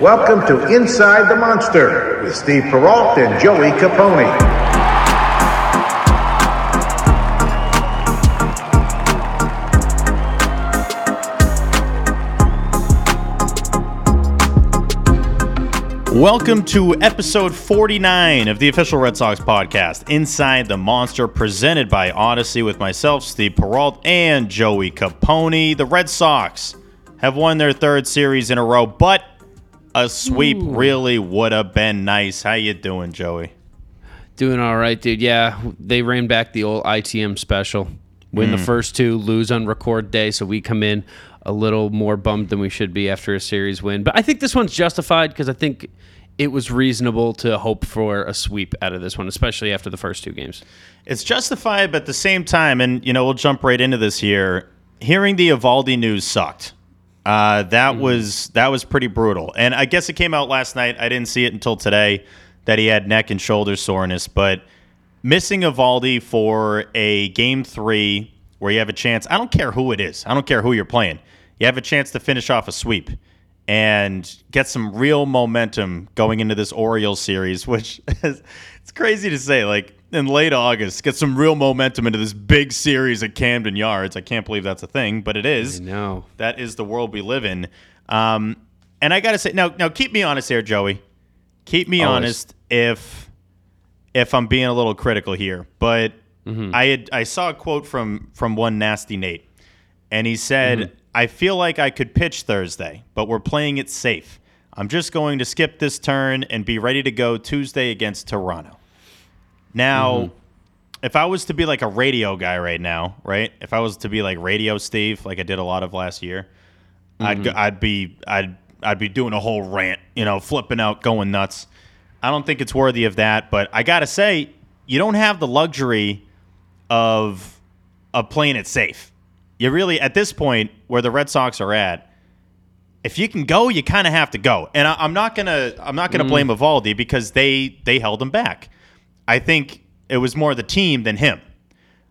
Welcome to Inside the Monster with Steve Perrault and Joey Capone. Welcome to episode 49 of the official Red Sox podcast, Inside the Monster, presented by Audacy with myself, Steve Perrault, and Joey Capone. The Red Sox have won their third series in a row, but a sweep really would have been nice. How you doing, Joey? Doing all right, dude. Yeah, they ran back the old ITM special. Win the hmm. first two, lose on record day, so we come in a little more bummed than we should be after a series win. But I think this one's justified because I think it was reasonable to hope for a sweep out of this one, especially after the first two games. It's justified, but at the same time, and you know, we'll jump right into this here. Hearing the Eovaldi news sucked. Uh, that was that was pretty brutal, and I guess it came out last night. I didn't see it until today that he had neck and shoulder soreness, but missing Eovaldi for a game three where you have a chance. I don't care who it is. I don't care who you're playing. You have a chance to finish off a sweep and get some real momentum going into this Orioles series, which is, it's crazy to say. Like in late August, get some real momentum into this big series at Camden Yards. I can't believe that's a thing, but it is. I know. That is the world we live in. Um, and I got to say, now, now keep me honest here, Joey. Keep me Always. honest if if I'm being a little critical here, but Mm-hmm. I had I saw a quote from from one nasty Nate, and he said, Mm-hmm. "I feel like I could pitch Thursday, but we're playing it safe. I'm just going to skip this turn and be ready to go Tuesday against Toronto." Now, Mm-hmm. if I was to be like a radio guy right now, right? If I was to be like Radio Steve, like I did a lot of last year, I'd go, I'd be I'd I'd be doing a whole rant, you know, flipping out, going nuts. I don't think it's worthy of that, but I gotta say, you don't have the luxury of of playing it safe. You really at this point where the Red Sox are at, if you can go, you kind of have to go. And I, I'm not gonna I'm not gonna blame Eovaldi because they they held him back. I think it was more the team than him.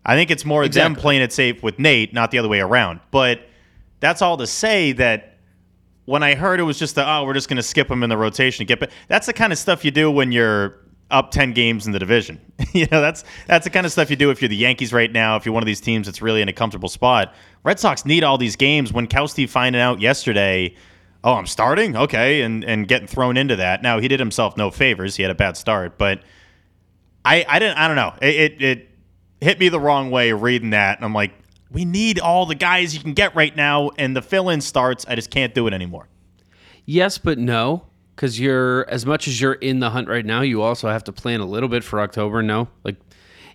I think it's more them playing it safe with Nate, not the other way around. But that's all to say that when I heard it was just the oh we're just going to skip him in the rotation to get but that's the kind of stuff you do when you're up 10 games in the division. you know, that's that's the kind of stuff you do if you're the Yankees right now, if you're one of these teams that's really in a comfortable spot. Red Sox need all these games Winckowski finding out yesterday, oh, I'm starting? Okay, and and getting thrown into that. Now, he did himself no favors. He had a bad start, but I I didn't I don't know. It it, it hit me the wrong way reading that and I'm like we need all the guys you can get right now, and the fill-in starts. I just can't do it anymore. Yes, but no, because you're as much as you're in the hunt right now, you also have to plan a little bit for October. No, like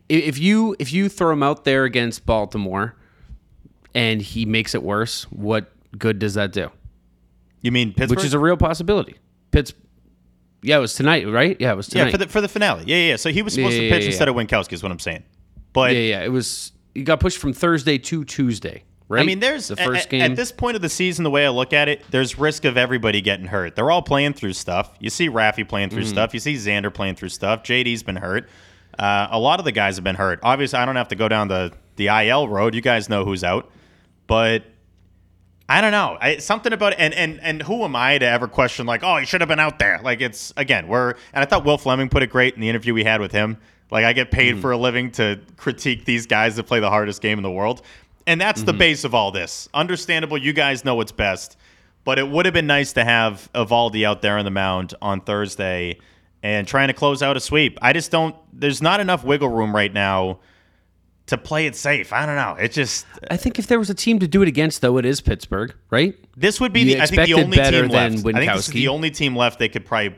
if you if you throw him out there against Baltimore and he makes it worse, what good does that do? You mean Pittsburgh? Which is a real possibility. Pitts. Yeah, it was tonight, right? Yeah, it was tonight. yeah for the for the finale. Yeah, yeah. yeah. So he was supposed Yeah, to pitch yeah, instead of Winckowski. Is what I'm saying. But yeah, yeah. It was. He got pushed from Thursday to Tuesday. Right. I mean, there's the first game. at this point of the season. The way I look at it, there's risk of everybody getting hurt. They're all playing through stuff. You see Raffy playing through Mm. stuff. You see Xander playing through stuff. JD's been hurt. Uh, a lot of the guys have been hurt. Obviously, I don't have to go down the the IL road. You guys know who's out, but I don't know. I, something about and and and who am I to ever question like, oh, he should have been out there? Like it's again, we're and I thought Will Flemming put it great in the interview we had with him. Like I get paid mm-hmm. for a living to critique these guys that play the hardest game in the world, and that's the mm-hmm. base of all this. Understandable, you guys know what's best, but it would have been nice to have Eovaldi out there on the mound on Thursday and trying to close out a sweep. I just don't. There's not enough wiggle room right now to play it safe. I don't know. It just I think if there was a team to do it against, though, it is Pittsburgh, right? This would be You the I think the only team than left. I think this is Winckowski. the only team left they could probably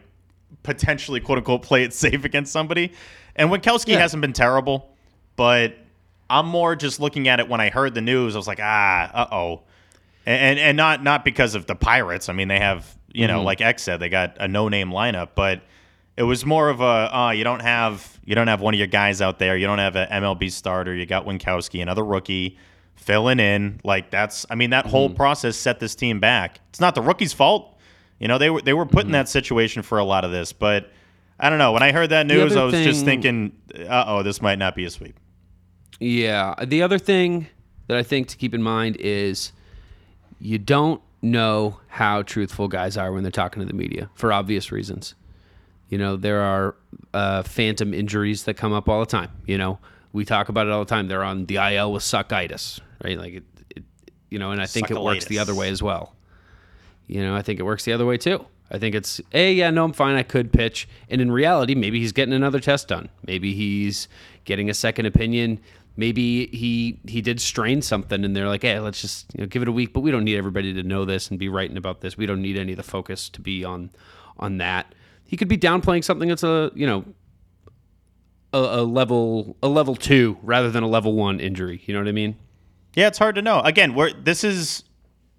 potentially quote unquote play it safe against somebody. And Winckowski Yeah. hasn't been terrible, but I'm more just looking at it when I heard the news. I was like, ah, uh oh, and and not not because of the Pirates. I mean, they have you know, like X said, they got a no name lineup, but it was more of a oh, you don't have you don't have one of your guys out there. You don't have an MLB starter. You got Winckowski, another rookie filling in. Like that's I mean that whole process set this team back. It's not the rookie's fault. You know they were they were put in that situation for a lot of this, but I don't know. When I heard that news, I was just thinking, uh oh, this might not be a sweep. Yeah. The other thing that I think to keep in mind is you don't know how truthful guys are when they're talking to the media for obvious reasons. You know, there are uh, phantom injuries that come up all the time. You know, we talk about it all the time. They're on the IL with suckitis, right? Like, it, it, you know, and I think it works the other way as well. You know, I think it works the other way too. I think it's, hey, yeah, no, I'm fine. I could pitch. And in reality, maybe he's getting another test done. Maybe he's getting a second opinion. Maybe he he did strain something, and they're like, hey, let's just you know, give it a week. But we don't need everybody to know this and be writing about this. We don't need any of the focus to be on on that. He could be downplaying something that's a you know a, a level a level two rather than a level one injury. You know what I mean? Yeah, it's hard to know. Again, we're this is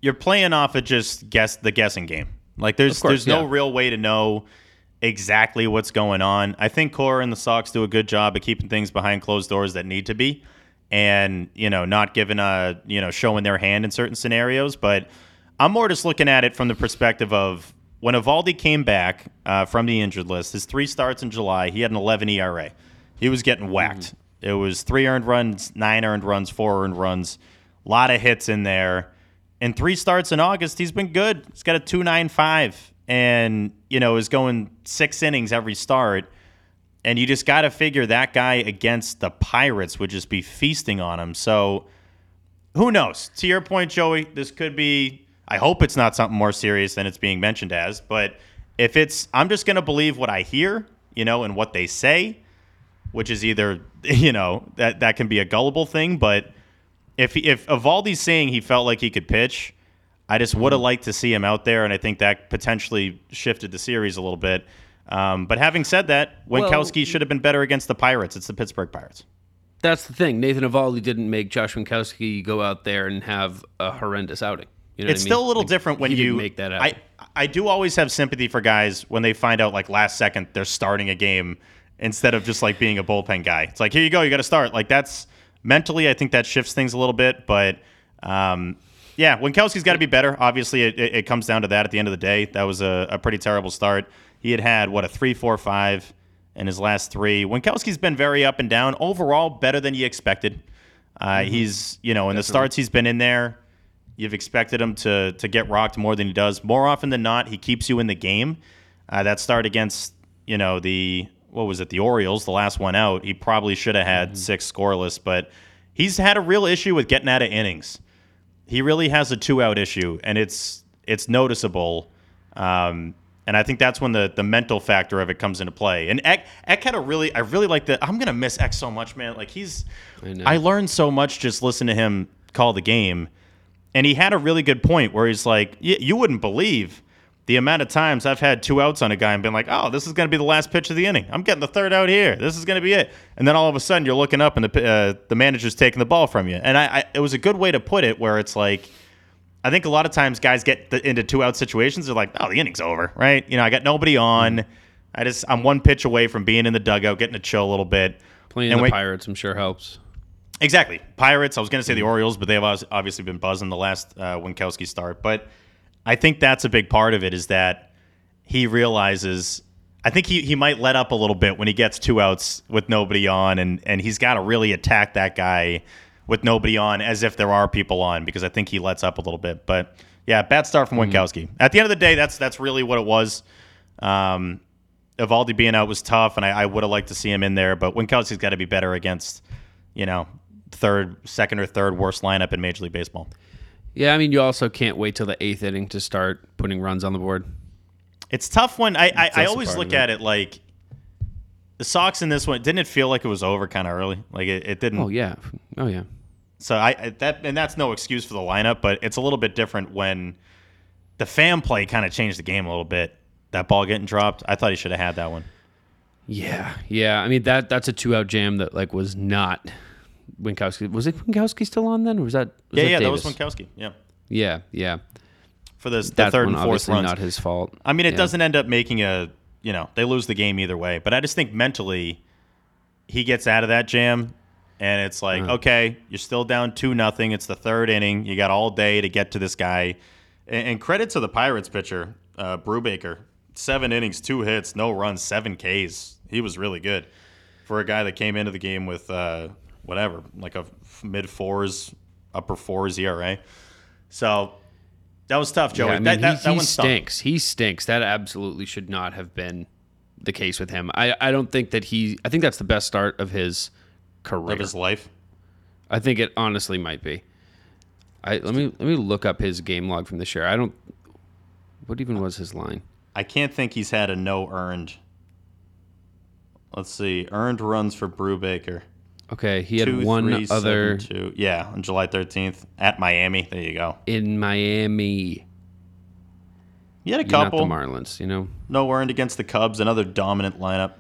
you're playing off of just guess the guessing game. Like there's course, there's no real way to know exactly what's going on. I think Cora and the Sox do a good job of keeping things behind closed doors that need to be, and you know not giving a you know showing their hand in certain scenarios. But I'm more just looking at it from the perspective of when Eovaldi came back uh, from the injured list. His three starts in July, he had an 11 ERA. He was getting whacked. It was three earned runs, nine earned runs, four earned runs, a lot of hits in there. In three starts in August, he's been good. He's got a 295 and, you know, is going six innings every start. And you just got to figure that guy against the Pirates would just be feasting on him. So who knows? To your point, Joey, this could be. I hope it's not something more serious than it's being mentioned as. But if it's, I'm just going to believe what I hear, you know, and what they say, which is either, you know, that that can be a gullible thing. But if if Eovaldi's saying he felt like he could pitch, I just would have liked to see him out there, and I think that potentially shifted the series a little bit. Um, but having said that, Winckowski should have been better against the Pirates. It's the Pittsburgh Pirates. That's the thing. Nathan Eovaldi didn't make Josh Winckowski go out there and have a horrendous outing. You know it's I mean? still a little Like, different when you make that I. I do always have sympathy for guys when they find out like last second they're starting a game instead of just like being a bullpen guy. It's like here you go, you got to start. Like that's mentally, I think that shifts things a little bit. But um, yeah, Winckowski's got to be better. Obviously, it, it, it comes down to that at the end of the day. That was a, a pretty terrible start. He had had what a three, four, five in his last three. Winckowski's been very up and down. Overall, better than you expected. Uh, He's you know in the starts he's been in there. You've expected him to to get rocked more than he does. More often than not, he keeps you in the game. Uh, that start against you know the what was it the Orioles, the last one out. He probably should have had six scoreless, but he's had a real issue with getting out of innings. He really has a two out issue, and it's it's noticeable. Um, and I think that's when the the mental factor of it comes into play. And Eck, Eck had a really, I really like the. I'm gonna miss Eck so much, man. Like he's, I. I learned so much just listening to him call the game, and he had a really good point where he's like, y- you wouldn't believe the amount of times I've had two outs on a guy and been like, oh, this is gonna be the last pitch of the inning. I'm getting the third out here. This is gonna be it. And then all of a sudden you're looking up and the uh, the manager's taking the ball from you. And I, I, it was a good way to put it, where it's like. I think a lot of times guys get the, into two out situations. They're like, "Oh, the inning's over, right?" You know, I got nobody on. I just I'm one pitch away from being in the dugout, getting to chill a little bit. Playing And the wait- Pirates, I'm sure helps. Exactly, Pirates. I was going to say the Orioles, but they've obviously been buzzing the last uh, Winckowski start. But I think that's a big part of it is that he realizes. I think he, he might let up a little bit when he gets two outs with nobody on, and and he's got to really attack that guy with nobody on as if there are people on because I think he lets up a little bit. But yeah, bad start from Winckowski. At the end of the day, that's that's really what it was. Um, Eovaldi being out was tough, and I, I would have liked to see him in there, but Winckowski's got to be better against, you know, third, second or third worst lineup in Major League Baseball. Yeah, I mean, you also can't wait till the eighth inning to start putting runs on the board. It's tough when I I, I always look at it like the Sox in this one didn't it feel like it was over kind of early? Like it, it didn't. Oh yeah, oh yeah. So I I- that and that's no excuse for the lineup, but it's a little bit different when the fan play kind of changed the game a little bit. That ball getting dropped, I thought he should have had that one. Yeah, yeah. I mean that that's a two out jam that like was not Winckowski. Was it Winckowski still on then, or was that? Was yeah, yeah, that was Winckowski. Yeah, Yeah, yeah. for this the That third one and fourth obviously runs. not his fault. I mean, it Yeah. doesn't end up making a, you know, they lose the game either way. But I just think mentally, he gets out of that jam, and it's like, Uh-huh. okay, you're still down two nothing. It's the third inning. You got all day to get to this guy. And, and credit to the Pirates pitcher, uh, Brubaker. Seven innings, two hits, no runs, seven Ks. He was really good for a guy that came into the game with uh, whatever, like a mid fours, upper fours ERA. So that was tough, Joey. Yeah, I mean, that that, he, that he stinks. He stinks. That absolutely should not have been the case with him. I, I don't think that he. I think that's the best start of his career. of his life. I think it honestly might be. I let me let me look up his game log from this year. I don't. What even was his line? I can't think he's had a no earned. Let's see, earned runs for Brubaker. Okay, he had Two, one three, seven, other two. Yeah, on July 13th at Miami. There you go. in Miami. You had a You're not the couple. Marlins, you know. no earned against the Cubs. Another dominant lineup.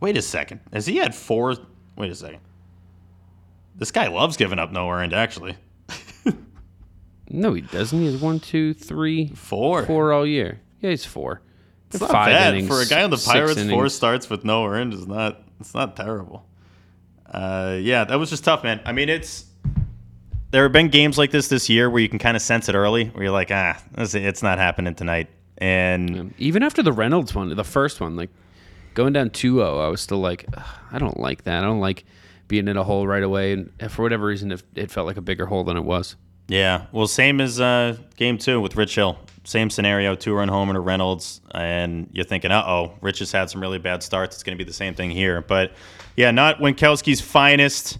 Wait a second. Has he had four? Wait a second. This guy loves giving up no earned. Actually, No, he doesn't. He has one, two, three, four. four all year. Yeah, he's four. It's not bad innings, for a guy on the Pirates. Four starts with no earned is not. It's not terrible. Uh, yeah, that was just tough, man. I mean, it's there have been games like this this year where you can kind of sense it early, where you're like, ah, this- it's not happening tonight, and Even after the Reynolds one, the first one, like going down 2-0, I was still like, I don't like that. I don't like being in a hole right away. And for whatever reason, it, it felt like a bigger hole than it was. yeah, well, same as uh, game two with Rich Hill. Same scenario, two run homer to Reynolds, and you're thinking, uh oh, Rich has had some really bad starts. It's going to be the same thing here, but yeah, not Winckowski's finest.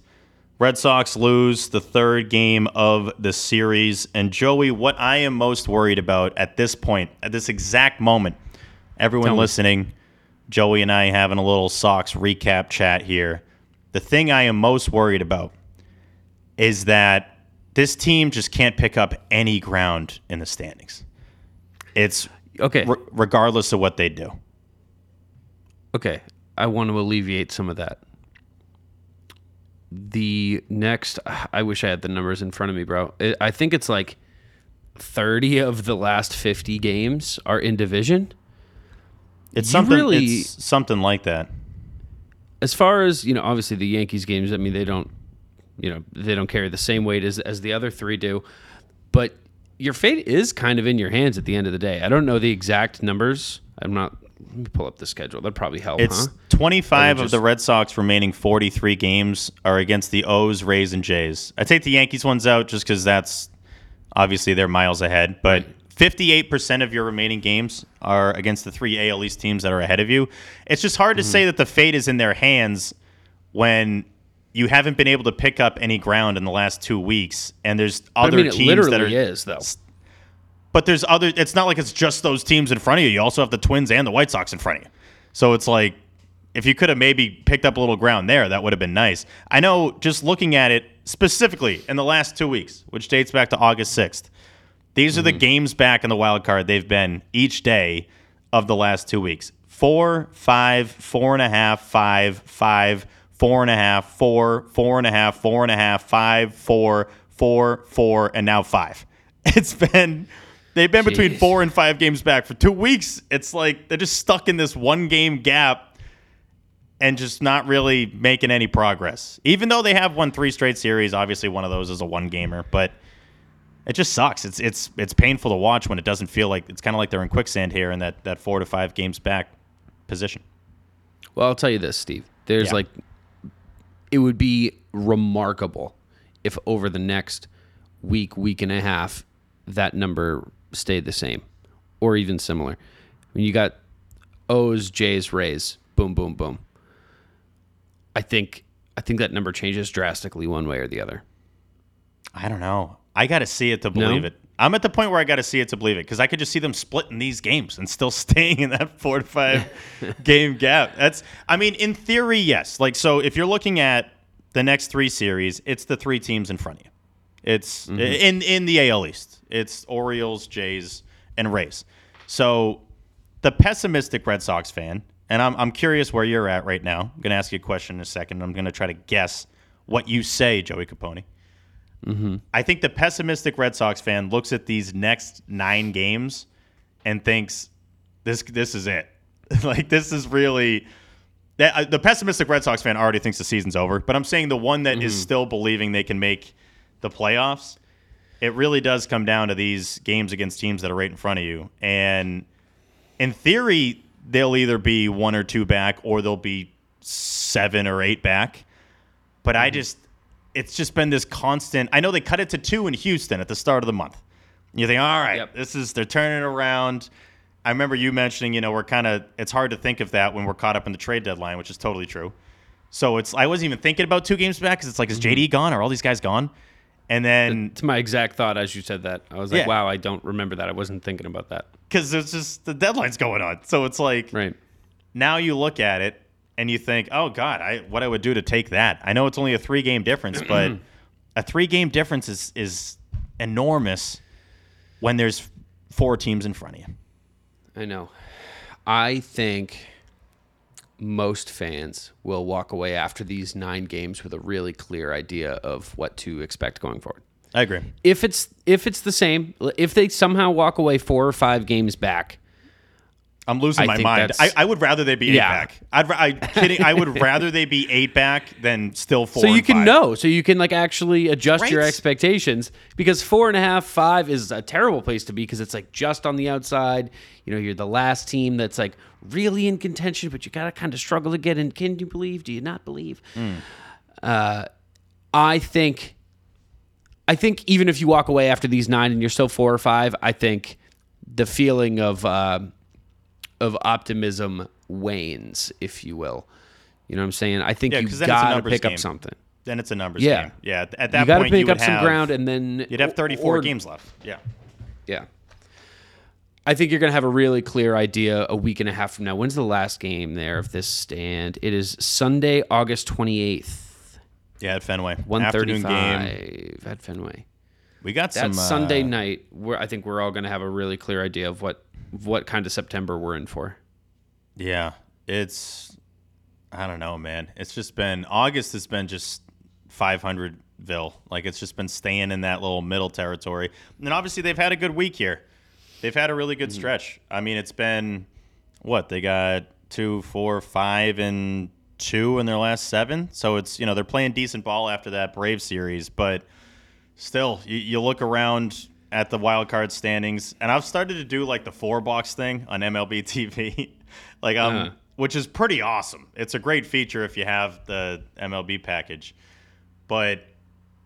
Red Sox lose the third game of the series. And Joey, what I am most worried about at this point, at this exact moment, everyone Tell me. listening, Joey and I having a little Sox recap chat here. The thing I am most worried about is that this team just can't pick up any ground in the standings. It's Okay. re- regardless of what they do. Okay, I want to alleviate some of that. The next, I wish I had the numbers in front of me, bro. I- think it's like 30 of the last 50 games are in division. It's You something. really- it's something like that. As far as, you know, obviously the Yankees games, I mean, they don't, you know, they don't carry the same weight as, as the other three do. But your fate is kind of in your hands at the end of the day. I don't know the exact numbers. I'm not, let me pull up the schedule. That'd probably help, It's huh? 25 Or of the Red Sox remaining 43 games are against the O's, Rays, and Jays. I take the Yankees ones out just because that's obviously they're miles ahead. But 58% of your remaining games are against the three AL East teams that are ahead of you. It's just hard to Mm-hmm. say that the fate is in their hands when you haven't been able to pick up any ground in the last two weeks, and there's But other I mean, it teams literally that are is, though. but there's other. It's not like it's just those teams in front of you. You also have the Twins and the White Sox in front of you. So it's like if you could have maybe picked up a little ground there, that would have been nice. I know. Just looking at it specifically in the last two weeks, which dates back to August sixth, these are the mm-hmm. games back in the wild card they've been each day of the last two weeks. Four, five, four and a half, five, five, four and a half, four, four and a half, four and a half, five, four, four, four, and now five. It's been they've been between four and five games back for two weeks. It's like they're just stuck in this one game gap and just not really making any progress. Even though they have won three straight series, obviously one of those is a one gamer, but it just sucks. It's it's it's painful to watch when it doesn't feel like it's kind of like they're in quicksand here in that that four to five games back position. Well, I'll tell you this, Steve. There's Yeah. like, it would be remarkable if over the next week, week and a half, that number stayed the same or even similar. When you got O's, Jays, Rays, boom, boom, boom. I think I think that number changes drastically one way or the other. I don't know. I got to see it to No? believe it. I'm at the point where I got to see it to believe it because I could just see them splitting these games and still staying in that four to five game gap. That's, I mean, in theory, yes. Like, so if you're looking at the next three series, it's the three teams in front of you. It's mm-hmm. in in the AL East. It's Orioles, Jays, and Rays. So the pessimistic Red Sox fan and I'm I'm curious where you're at right now. I'm gonna ask you a question in a second. I'm gonna try to guess what you say, Joey Capone. Mm-hmm. I think the pessimistic Red Sox fan looks at these next nine games and thinks this this is it. like this is really that uh, the pessimistic Red Sox fan already thinks the season's over. But I'm saying the one that is Mm-hmm. still believing they can make the playoffs. It really does come down to these games against teams that are right in front of you, and in theory, they'll either be one or two back, or they'll be seven or eight back. But I just, it's just been this constant. I know they cut it to two in Houston at the start of the month. You think, all right, Yep. this is they're turning around. I remember you mentioning, you know, we're kind of it's hard to think of that when we're caught up in the trade deadline, which is totally true. So it's I wasn't even thinking about two games back because it's like, is mm-hmm. JD gone? Are all these guys gone? And then to my exact thought as you said that. I was like, Yeah. wow, I don't remember that. I wasn't thinking about that. because there's just the deadline's going on, so it's like Right. now you look at it and you think, oh God, I what I would do to take that. I know it's only a three game difference, but a three game difference is is enormous when there's four teams in front of you. I know. I think most fans will walk away after these nine games with a really clear idea of what to expect going forward. I agree. If it's if it's the same, if they somehow walk away four or five games back, I'm losing I my mind. I, I would rather they be eight Yeah. back. I'd I kidding. I would rather they be eight back than still four. so you and can five. know, so you can like actually adjust your expectations because four and a half, five is a terrible place to be because it's like just on the outside. You know, you're the last team that's like really in contention, but you gotta kind of struggle to get in. Can you believe? Do you not believe? Uh, I think, I think even if you walk away after these nine and you're still four or five, I think the feeling of uh, of optimism wanes, if you will. You know what I'm saying? I think Yeah, you 'cause then it's a gotta pick game. up something. Then it's a numbers Yeah. game. Yeah. At that you got to point, pick you up some have- ground, and then You'd have 34 or- games left. Yeah. Yeah, I think you're gonna have a really clear idea a week and a half from now. When's the last game there of this stand? It is Sunday, August 28th, Yeah, at Fenway. one Afternoon game. at Fenway. We got some That's uh, Sunday night. Where I think we're all gonna have a really clear idea of what what kind of September we're in for. Yeah, it's I don't know, man. It's just been August has been just 500ville. Like it's just been staying in that little middle territory. And obviously they've had a good week here. They've had a really good stretch. I mean, it's been what they got two, four, five, and two in their last seven. So it's you know they're playing decent ball after that Brave series, but still, you, you look around at the wild card standings, and I've started to do like the four box thing on MLB TV, like um, Uh-huh. which is pretty awesome. It's a great feature if you have the MLB package, but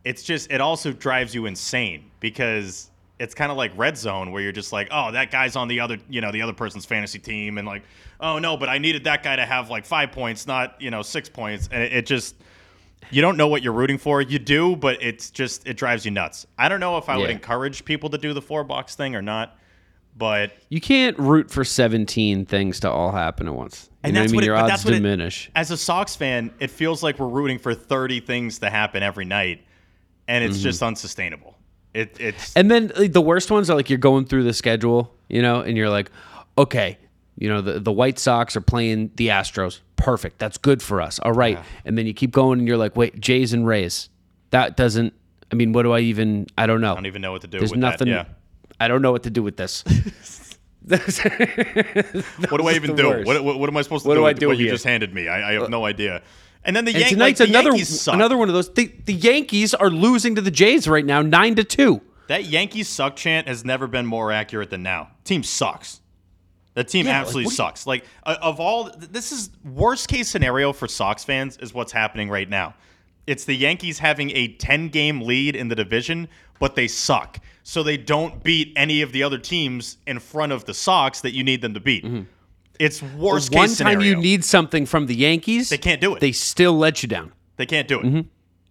it's just it also drives you insane because it's kind of like red zone where you're just like oh that guy's on the other you know the other person's fantasy team and like oh no but i needed that guy to have like five points not you know six points and it, it just you don't know what you're rooting for you do but it's just it drives you nuts i don't know if i would encourage people to do the four box thing or not but You can't root for 17 things to all happen at once. You And know what I that's mean? what it- Your odds that's what it- diminish. as a Sox fan, it feels like we're rooting for 30 things to happen every night, and it's mm-hmm. just unsustainable. It, it's And then like, the worst ones are like you're going through the schedule, you know, and you're like, okay, you know, the, the White Sox are playing the Astros. Perfect. That's good for us. All right. And then you keep going and you're like, wait, Jays and Rays. That doesn't, I mean, what do I even, I don't know. I don't even know what to do There's with nothing, that. Yeah. I don't know what to do with this. What do I even do? What, what, what am I supposed to What do do I with do what you here? just handed me? I, I have uh, no idea. And then the, and Yan- tonight's like, the another, Yankees suck. another one of those. The, the Yankees are losing to the Jays right now, 9 to 2. That Yankees suck chant has never been more accurate than now. Team sucks. The team Yeah, absolutely what do you- sucks. Like uh, of all, this is worst case scenario for Sox fans is what's happening right now. It's the Yankees having a 10 game lead in the division, but they suck. So they don't beat any of the other teams in front of the Sox that you need them to beat. It's worst One case scenario. One time you need something from the Yankees, They can't do it. They still let you down. they can't do it.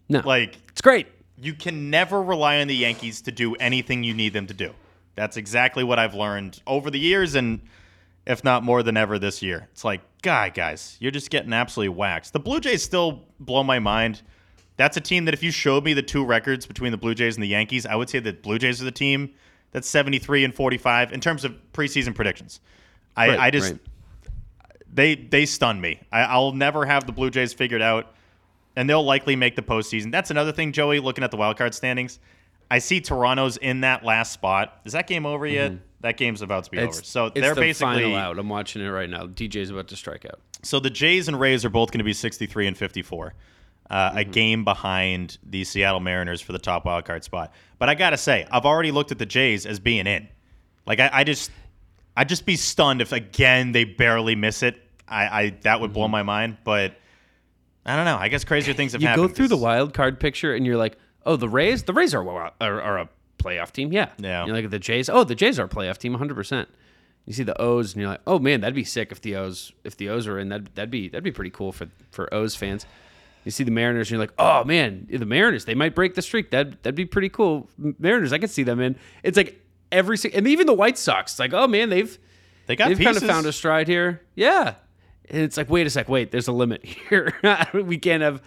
No, Like it's great. you can never rely on the Yankees to do anything you need them to do. That's exactly what I've learned over the years, and if not more than ever this year. It's like, guy, guys, you're just getting absolutely waxed. The Blue Jays still blow my mind. That's a team that if you showed me the two records between the Blue Jays and the Yankees, I would say that Blue Jays are the team that's 73 and 45 in terms of preseason predictions. I, Right, I just right. they they stun me. I, I'll never have the Blue Jays figured out, and they'll likely make the postseason. That's another thing, Joey. Looking at the wild card standings, I see Toronto's in that last spot. Is that game over yet? Mm-hmm. That game's about to be over. So it's they're the basically out. I'm watching it right now. DJ's about to strike out. so the Jays and Rays are both going to be 63 and 54, uh, Mm-hmm. a game behind the Seattle Mariners for the top wild card spot. But I gotta say, I've already looked at the Jays as being in. Like I, I just, I'd just be stunned if again they barely miss it. I, I that would blow my mind. But I don't know. I guess crazier things have Mm-hmm. You happened. go through the wild card picture and you're like, oh, the Rays, the Rays are are, are a playoff team. Yeah. Yeah. You look at the Jays. Oh, the Jays are a playoff team, 100. percent You see the O's and you're like, oh man, that'd be sick if the O's if the O's were in. That that'd be that'd be pretty cool for for O's fans. You see the Mariners and you're like, oh man, the Mariners they might break the streak. That that'd be pretty cool. Mariners, I could see them in. It's like every and even the White Sox. It's like, oh man, they've They got they've pieces. kind of found a stride here. Yeah. And it's like, wait a sec, wait, there's a limit here. we can't have,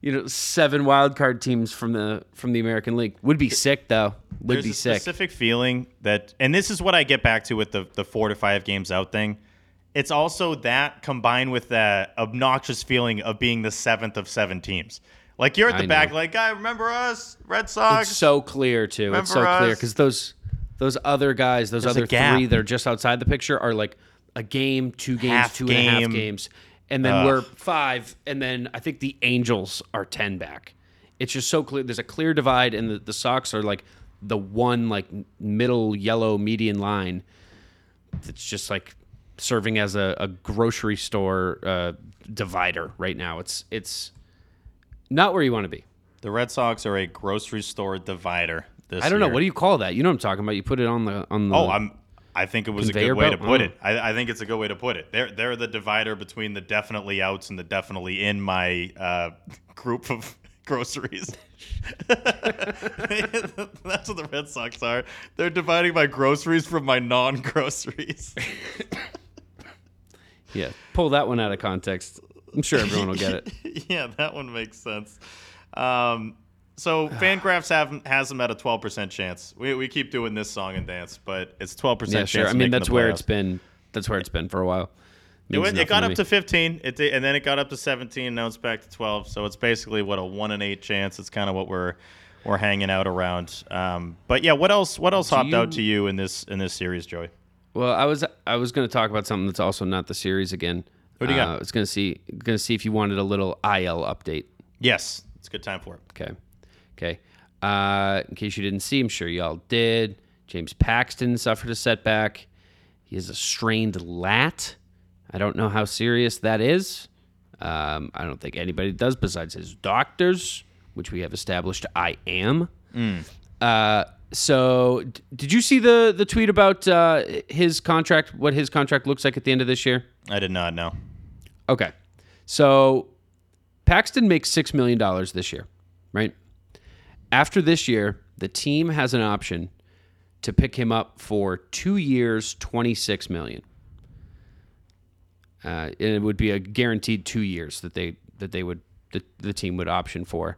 you know, seven wild card teams from the from the American League. Would be sick though. Would There's be a sick. specific feeling that, and this is what I get back to with the the four to five games out thing. It's also that combined with that obnoxious feeling of being the seventh of seven teams. Like you're at the I back, know. like, guy, remember us, Red Sox? It's so clear too. it's so Remember clear because those those other guys, those There's other three that are just outside the picture are like a game, two games, Half two and a half game. games, and then Ugh. we're five, and then I think the Angels are ten back. It's just so clear. There's a clear divide, and the, the Sox are like the one like middle yellow median line that's just like serving as a, a grocery store uh, divider right now. It's it's not where you want to be. the Red Sox are a grocery store divider. This I don't know. What do you call that? You know what I'm talking about. You put it on the on the. Oh, I'm. I think it was a good way to put Oh. it. I, I think it's a good way to put it. They're they're the divider between the definitely outs and the definitely in my uh, group of groceries. That's what the Red Sox are. They're dividing my groceries from my non-groceries. yeah. Pull that one out of context. I'm sure everyone will get it. yeah, that one makes sense. Um, so Fangraphs have has them at a 12% chance. We, we keep doing this song and dance, but it's 12% Yeah, chance. sure. I mean, that's where it's been. That's where it's been for a while. It, went, it got up me. to 15, it did, and then it got up to 17. Now it's back to 12. So it's basically what a one in eight chance. It's kind of what we're we're hanging out around. Um, but yeah, what else? What else hopped out to you in this in this series, Joey? Well, I was I was going to talk about something that's also not the series again. What do you got? Uh, I was going to see going to see if you wanted a little IL update. Yes, it's a good time for it. Okay. Okay. Uh, in case you didn't see, I'm sure y'all did. James Paxton suffered a setback. He has a strained lat. I don't know how serious that is. Um, I don't think anybody does besides his doctors, which we have established I am. Uh, so, d- did you see the the tweet about uh, his contract? What his contract looks like at the end of this year? I did not know. Okay. So Paxton makes $6 million this year, right? After this year, the team has an option to pick him up for two years, 26 million. Uh, and it would be a guaranteed two years that they that they would the, the team would option for.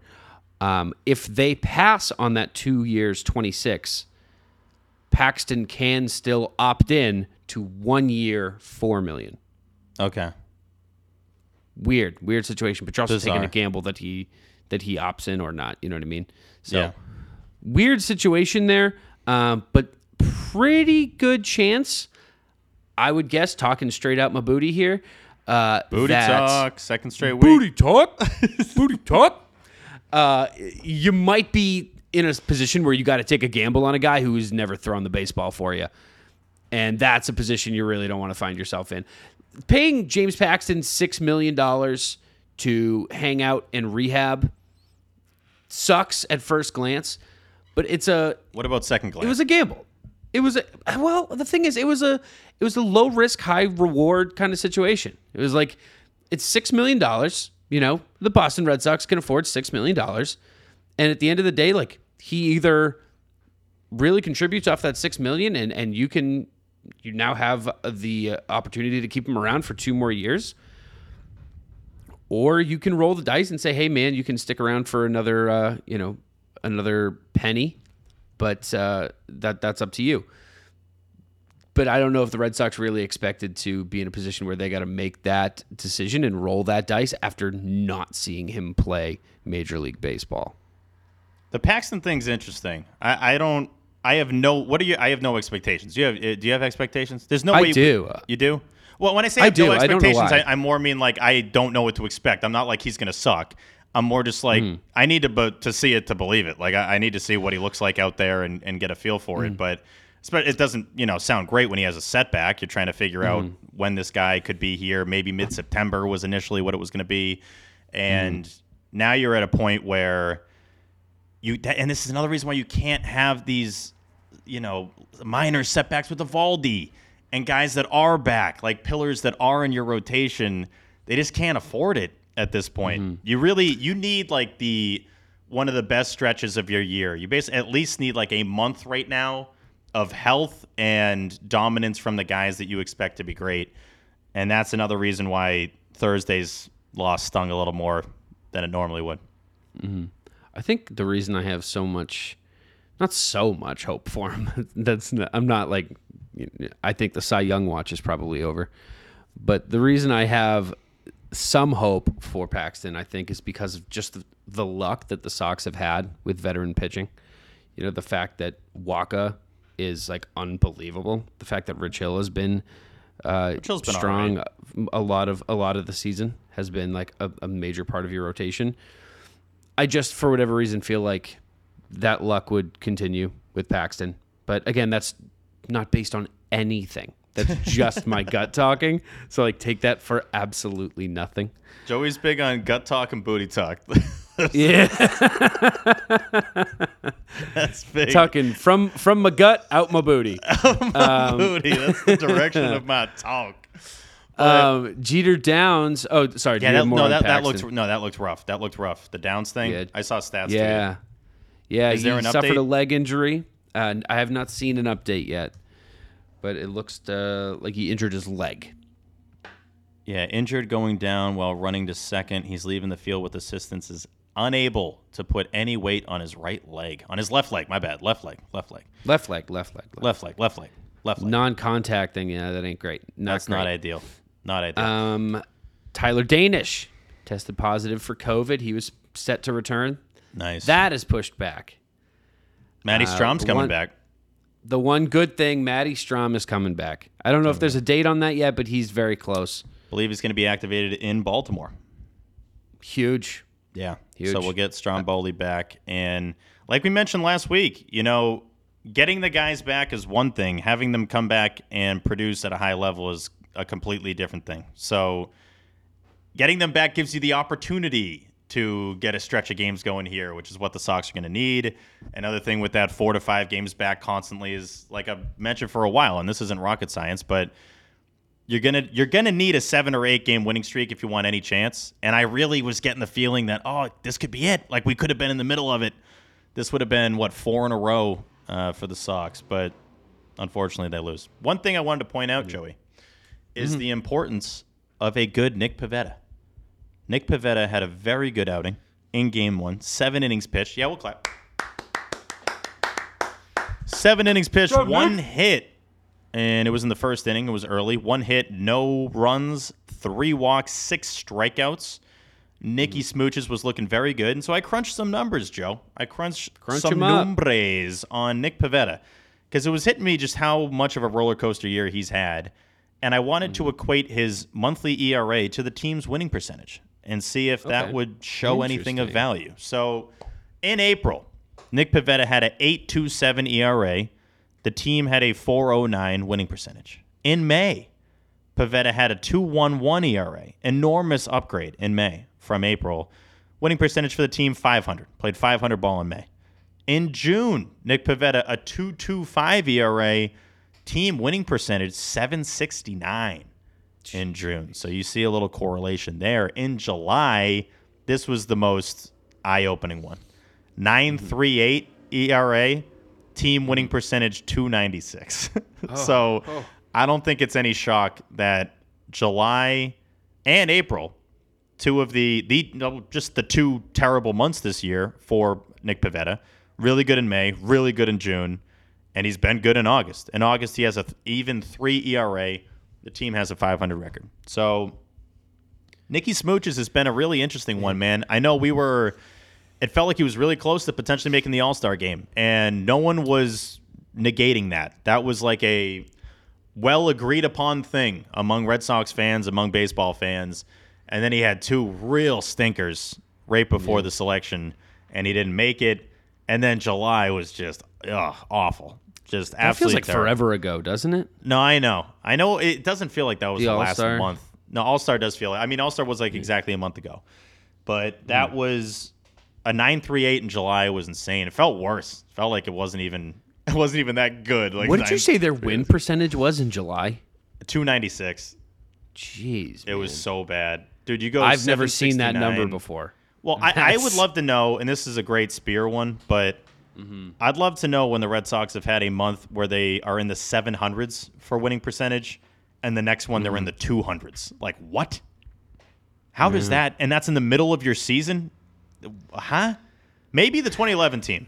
Um, if they pass on that two years, 26, Paxton can still opt in to one year, four million Okay. weird, weird situation. But you're also taking a gamble that he that he opts in or not. You know what I mean? So Yeah. weird situation there, um, but pretty good chance. I would guess, talking straight out my booty here. Uh, Booty talk, second straight week. Booty talk. booty talk. Uh, you might be in a position where you got to take a gamble on a guy who's never thrown the baseball for you. And that's a position you really don't want to find yourself in. Paying James Paxton $6 million to hang out and rehab sucks at first glance, but it's a What about second glance? it was a gamble. It was a well. The thing is, it was a it was a low risk, high reward kind of situation. It was like it's six million dollars. You know, the Boston Red Sox can afford six million dollars, and at the end of the day, like he either really contributes off that six million, and and you can you now have the uh, opportunity to keep him around for two more years, or you can roll the dice and say, hey man, you can stick around for another uh, you know another penny but uh, that that's up to you. but I don't know if the Red Sox really expected to be in a position where they got to make that decision and roll that dice after not seeing him play Major League Baseball. The Paxton thing's interesting. I, I don't. I have no. What are you? I have no expectations. Do you have? uh, Do you have expectations? There's no I way. you- do. You do. Well, when I say I I do. I expectations, why. I, I more mean like I don't know what to expect. I'm not like he's gonna suck. I'm more just like Hmm. I need to but to see it to believe it. Like I, I need to see what he looks like out there and, and get a feel for Hmm. it. But but it doesn't you know sound great when he has a setback. You're trying to figure out Hmm. when this guy could be here. Maybe mid September was initially what it was going to be, and Hmm. now you're at a point where you and this is another reason why you can't have these you know minor setbacks with Eovaldi and guys that are back like pillars that are in your rotation they just can't afford it at this point. Mm-hmm. You really you need like the one of the best stretches of your year. You basically at least need like a month right now of health and dominance from the guys that you expect to be great. And that's another reason why Thursday's loss stung a little more than it normally would. Mm-hmm. I think the reason I have so much, not so much hope for him. That's not, I'm not like, I think the Cy Young watch is probably over, but the reason I have some hope for Paxton, I think, is because of just the, the luck that the Sox have had with veteran pitching. You know, the fact that Wacha is like unbelievable. The fact that Rich Hill has been uh, been strong alright. a lot of a lot of the season has been like a, a major part of your rotation. I just, for whatever reason, feel like that luck would continue with Paxton. But again, that's not based on anything. That's just my gut talking. So, like, take that for absolutely nothing. Joey's big on gut talk and booty talk. Yeah, That's big. talking from from my gut out my booty. Out my booty. That's the direction of my talk. Um, Jeter Downs. Oh, sorry. Yeah, that, no, that, that looked no, that looked rough. That looked rough. The Downs thing. Yeah. I saw stats. Yeah, Too. yeah. Is he suffered update? a leg injury, and I have not seen an update yet. But it looks uh, like he injured his leg. Yeah, injured going down while running to second. He's leaving the field with assistance. Is unable to put any weight on his right leg, on his left leg. My bad. Left leg. Left leg. Left leg, left leg, left. Left leg. Left leg. Left leg. non-contact thing. Yeah, that ain't great. Not That's not ideal. Not ideal. Um, Tyler Danish tested positive for COVID. He was set to return. nice. That is pushed back. Matty uh, Strahm's the coming one- back. The one good thing, Maddie Strom is coming back. I don't know if there's a date on that yet, but he's very close. Believe he's going to be activated in Baltimore. Huge. Yeah. Huge. So we'll get Stromboli back. And like we mentioned last week, you know, getting the guys back is one thing. Having them come back and produce at a high level is a completely different thing. So getting them back gives you the opportunity to get a stretch of games going here, which is what the Sox are going to need. Another thing with that four to five games back constantly is, like I've mentioned for a while, and this isn't rocket science, but you're gonna you're gonna need a seven or eight game winning streak if you want any chance. And I really was getting the feeling that oh, this could be it. Like we could have been in the middle of it. This would have been what four in a row uh, for the Sox, but unfortunately they lose. One thing I wanted to point out, Joey, is the importance of a good Nick Pivetta. Nick Pivetta had a very good outing in Game One, seven innings pitched. Yeah, we'll clap. Seven innings pitched, one hit, and it was in the first inning. It was early. One hit, no runs, three walks, six strikeouts. Nicky Smooches was looking very good, and so I crunched some numbers, Joe. I crunched Crunch some numbers on Nick Pivetta because it was hitting me just how much of a roller coaster year he's had, and I wanted to equate his monthly ERA to the team's winning percentage and see if that Okay. would show anything of value. So, in April, Nick Pivetta had an 8.27 ERA. The team had a 4.09 winning percentage. In May, Pivetta had a 2.11 ERA, enormous upgrade in May from April. Winning percentage for the team 500. Played 500 ball in May. In June, Nick Pivetta a 2.25 ERA, team winning percentage 769 in June. So you see a little correlation there. In July, this was the most eye-opening one. 938 mm-hmm. ERA, team winning percentage 296. so oh. I don't think it's any shock that July and April, two of the the just the two terrible months this year for Nick Pivetta, really good in May, really good in June. and he's been good in August. In August, he has a th- even three ERA. The team has a 500 record. So Nicky Smooches has been a really interesting one, man. I know we were. It felt like he was really close to potentially making the All Star game, and no one was negating that. That was like a well agreed upon thing among Red Sox fans, among baseball fans. And then he had two real stinkers right before the selection, and he didn't make it. And then July was just ugh, awful. Just That feels absolutely like terrible. forever ago, doesn't it? No, I know. I know it doesn't feel like that was The the, last All-Star? month. No, All Star does feel like I mean All Star was like exactly a month ago. But that Hmm. was a nine three eight in July was insane. It felt worse. It felt like it wasn't even it wasn't even that good. Like What did you say their win percentage was in July? Two ninety six. Jeez, It was so bad. Dude, you go I've never seen that number 769. before. Well, I, I would love to know, and this is a great spear one, but Mm-hmm. I'd love to know when the Red Sox have had a month where they are in the 700s for winning percentage, and the next one they're in the 200s. Like, what? How does that? And that's in the middle of your season? Huh? Maybe the 2011 team.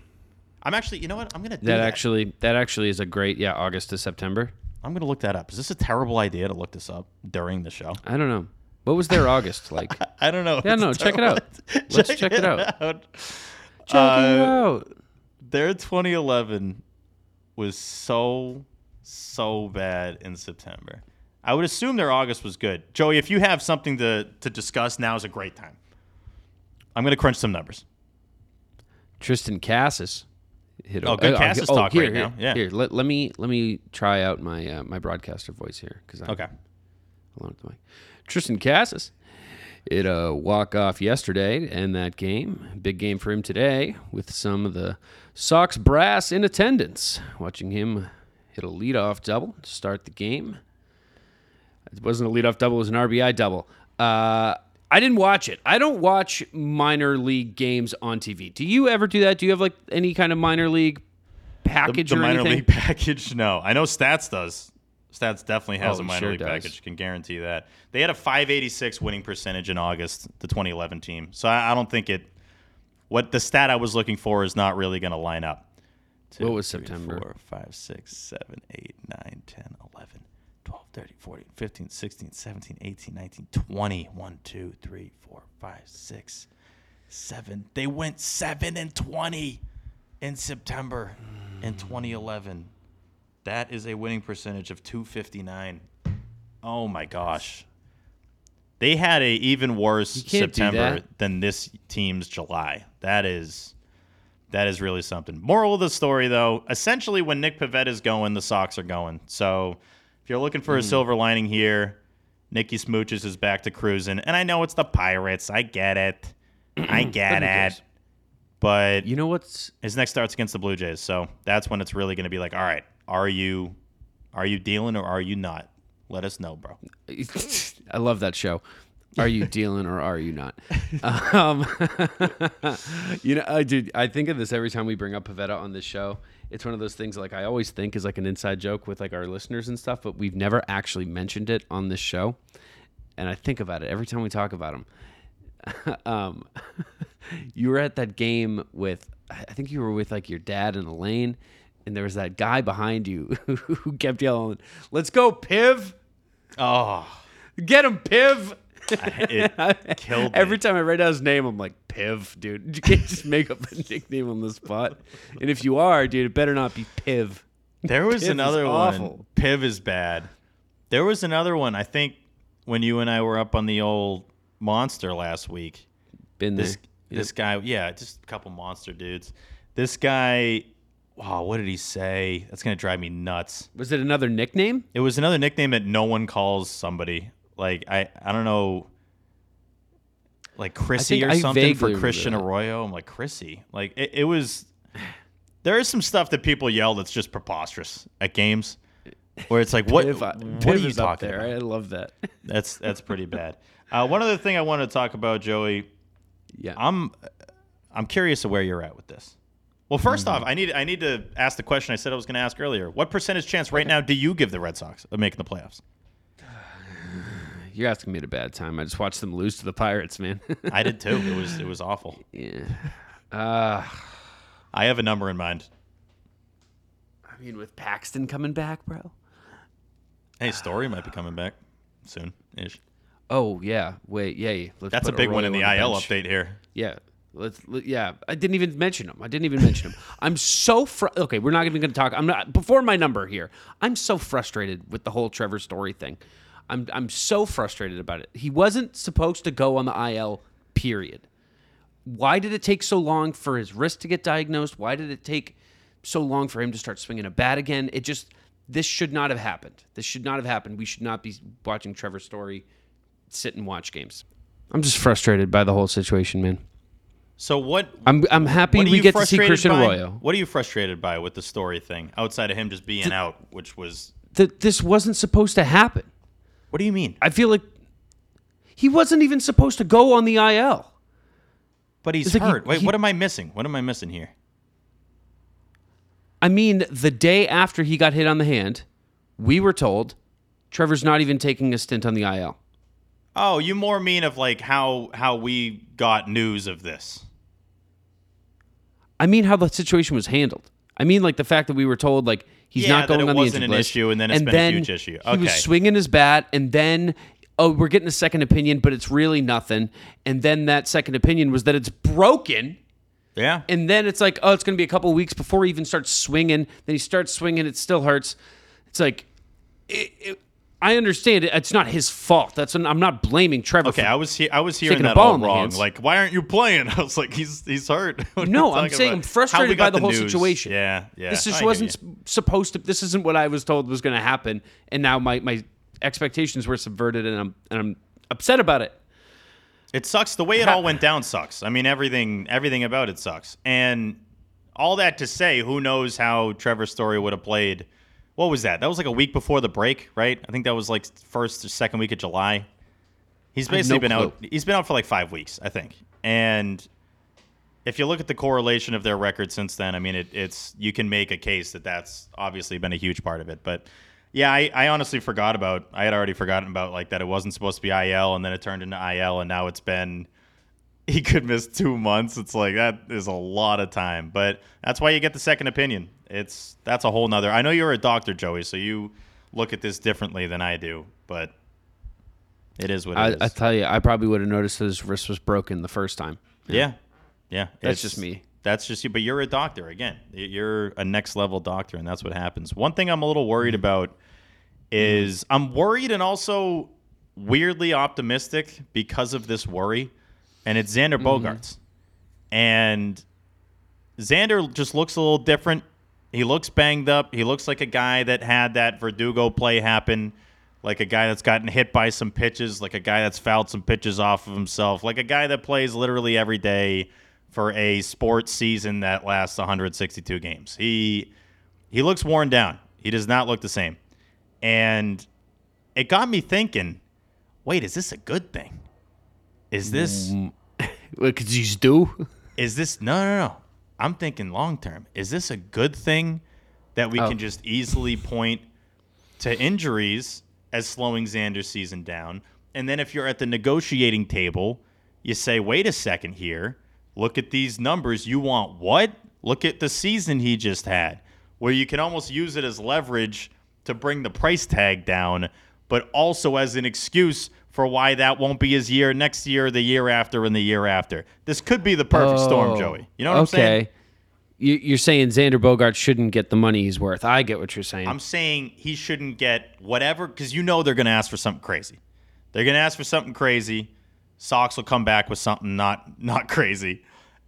I'm actually, you know what? I'm going to do That that. actually, that actually is a great, yeah, August to September. I'm going to look that up. Is this a terrible idea to look this up during the show? I don't know. What was their August like? I don't know. Yeah, no, check it out. Let's check it out. out. Check Uh, it out. Their 2011 was so so bad in September. I would assume their August was good. Joey, if you have something to to discuss, now is a great time. I'm going to crunch some numbers. Triston Casas hit. Oh, good Casas talk here, right here, now. Yeah. Here, let, let me let me try out my uh, my broadcaster voice here because Okay. Hold on to the mic. Triston Casas hit a walk off yesterday and that game. Big game for him today with some of the Sox brass in attendance. Watching him hit a leadoff double to start the game. It wasn't a leadoff double, it was an RBI double. Uh, I didn't watch it. I don't watch minor league games on TV. Do you ever do that? Do you have like any kind of minor league The, package the or minor anything? league package, no. I know Stats does. Stats definitely has Oh, a minor sure league does. package. Can guarantee that. They had a 586 winning percentage in August, the 2011 team. So I, I don't think it. What the stat I was looking for is not really going to line up. Two, What was three, September? four, five, six, seven, eight, nine, 10, 11, 12, 13, 14, 15, 16, 17, 18, 19, 20. 1, 2, 3, 4, 5, 6, 7. They went 7 and 20 in September in hmm. 2011. That is a winning percentage of 259. Oh my gosh. They had a even worse September than this team's July. That is that is really something. Moral of the story though, essentially when Nick Pivetta is going, the Sox are going. So if you're looking Hmm. for a silver lining here, Nicky Smooches is back to cruising. And I know it's the Pirates. I get it. I get it. But You know what's his next start's against the Blue Jays, so that's when it's really going to be like, all right, are you, are you dealing or are you not? Let us know, bro. I love that show. Are you dealing or are you not? Um, you know, I dude, I think of this every time we bring up Pivetta on this show. It's one of those things like I always think is like an inside joke with like our listeners and stuff, but we've never actually mentioned it on this show. And I think about it every time we talk about him. um, you were at that game with, I think you were with like your dad and Elaine, and there was that guy behind you who kept yelling, "Let's go, Piv! Oh, Get him, Piv!" It killed me. Every time I write down his name, I'm like, Piv, dude. You can't just make up a nickname on the spot. And if you are, dude, it better not be Piv. There was Piv is another one. Piv is bad. There was another one. I think when you and I were up on the old monster last week. Been there. This this guy, yeah, just a couple monster dudes. This guy, wow, what did he say? That's gonna drive me nuts. Was it another nickname? It was another nickname that no one calls somebody. Like I, I don't know, like Chrissy or I something for Christian. Arroyo. I'm like Chrissy. Like it, it was. There is some stuff that people yell that's just preposterous at games, where it's like, what, Piv, I- what Piv are you talking there. about? I love that. That's that's pretty bad. Uh, one other thing I want to talk about, Joey. yeah. I'm I'm curious of where you're at with this. Well, 1st Mm-hmm. off, I need I need to ask the question I said I was going to ask earlier. What percentage chance right now do you give the Red Sox of making the playoffs? You're asking me at a bad time. I just watched them lose to the Pirates, man. I did too. It was it was awful. yeah. Uh, I have a number in mind. I mean, with Paxton coming back, bro. Hey, Story might be coming back soon ish. Oh yeah, wait, yay. Let's That's a big one in the on IL bench. update here. Yeah. Let's let- yeah, I didn't even mention him. I didn't even mention him. I'm so fr- okay. We're not even going to talk. I'm not before my number here. I'm so frustrated with the whole Trevor Story thing. I'm I'm so frustrated about it. He wasn't supposed to go on the IL. Period. Why did it take so long for his wrist to get diagnosed? Why did it take so long for him to start swinging a bat again? It just this should not have happened. This should not have happened. We should not be watching Trevor Story sit and watch games. I'm just frustrated by the whole situation, man. So what? I'm I'm happy we get to see Christian by? Arroyo. What are you frustrated by with the story thing outside of him just being out, which was? That this wasn't supposed to happen. What do you mean? I feel like he wasn't even supposed to go on the IL. But he's It's like he- hurt. Wait, he- what am I missing? What am I missing here? I mean, the day after he got hit on the hand, we were told Trevor's not even taking a stint on the IL. Oh, you more mean of like how how we got news of this? I mean, how the situation was handled. I mean, like the fact that we were told like he's Yeah, not going it on the wasn't injured an list, issue, and then it's been a huge issue. Okay. He was swinging his bat, and then oh, we're getting a second opinion, but it's really nothing. And then that second opinion was that it's broken. Yeah. And then it's like, oh, it's going to be a couple weeks before he even starts swinging. Then he starts swinging, it still hurts. It's like, it, it, I understand it. It's not his fault. That's I'm not blaming Trevor. Okay, I was he- I was hearing that all wrong. Like, why aren't you playing? I was like, he's he's hurt. No, I'm saying about? I'm frustrated by got the whole news. situation. Yeah, yeah. this just wasn't you. supposed to. This isn't what I was told was going to happen, and now my my expectations were subverted, and I'm and I'm upset about it. It sucks. The way it all went down sucks. I mean, everything everything about it sucks. And all that to say, who knows how Trevor's Story would have played? What was that? That was like a week before the break, right? I think that was like first or second week of July. He's basically no been out. He's been out for like five weeks, I think. And if you look at the correlation of their record since then, I mean, it, it's you can make a case that that's obviously been a huge part of it. But yeah, I, I honestly forgot about. I had already forgotten about like that it wasn't supposed to be IL, and then it turned into IL, and now it's been he could miss two months. It's like that is a lot of time, but that's why you get the second opinion. It's that's a whole nother. I know you're a doctor, Joey, so you look at this differently than I do, but it is what it I, is. I tell you, I probably would have noticed his wrist was broken the first time. Yeah, yeah. That's it's- just me. That's just you. But you're a doctor again. You're a next level doctor, and that's what happens. One thing I'm a little worried mm-hmm. about mm-hmm. is I'm worried and also weirdly optimistic because of this worry, and it's Xander mm-hmm. Bogaerts. And Xander just looks a little different. He looks banged up. He looks like a guy that had that Verdugo play happen, like a guy that's gotten hit by some pitches, like a guy that's fouled some pitches off of himself, like a guy that plays literally every day for a sports season that lasts 162 games. He he looks worn down. He does not look the same. And it got me thinking, wait, is this a good thing? Is this mm. what Because he's due. is this no no no i'm thinking long term. Is this a good thing that we Oh. can just easily point to injuries as slowing xander's season down? And then if you're at the negotiating table you say wait a second here. Look at these numbers. You want what? Look at the season he just had. Where you can almost use it as leverage to bring the price tag down but also as an excuse for why that won't be his year next year, the year after, and the year after. This could be the perfect storm, Oh, Joey. You know what I'm saying? okay. You, you're saying Xander Bogaerts shouldn't get the money he's worth. I get what you're saying. I'm saying he shouldn't get whatever because you know they're going to ask for something crazy. They're going to ask for something crazy. Sox will come back with something not not crazy,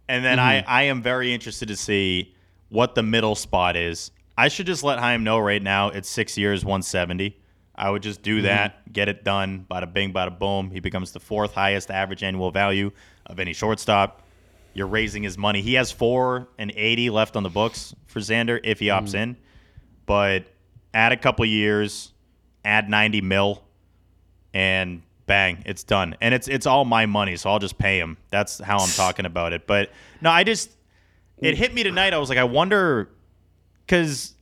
and then I mm-hmm. I am very interested to see what the middle spot is. I should just let Chaim know right now. It's six years, 170. I would just do mm-hmm. that, get it done. Bada bing, bada boom. He becomes the fourth highest average annual value of any shortstop. You're raising his money. He has four and eighty left on the books for Xander if he mm-hmm. opts in but add a couple years, add 90 mil, and bang, it's done. And it's it's all my money, so I'll just pay him. That's how I'm talking about it. But no, I just it mm. hit me tonight. I was like, I wonder because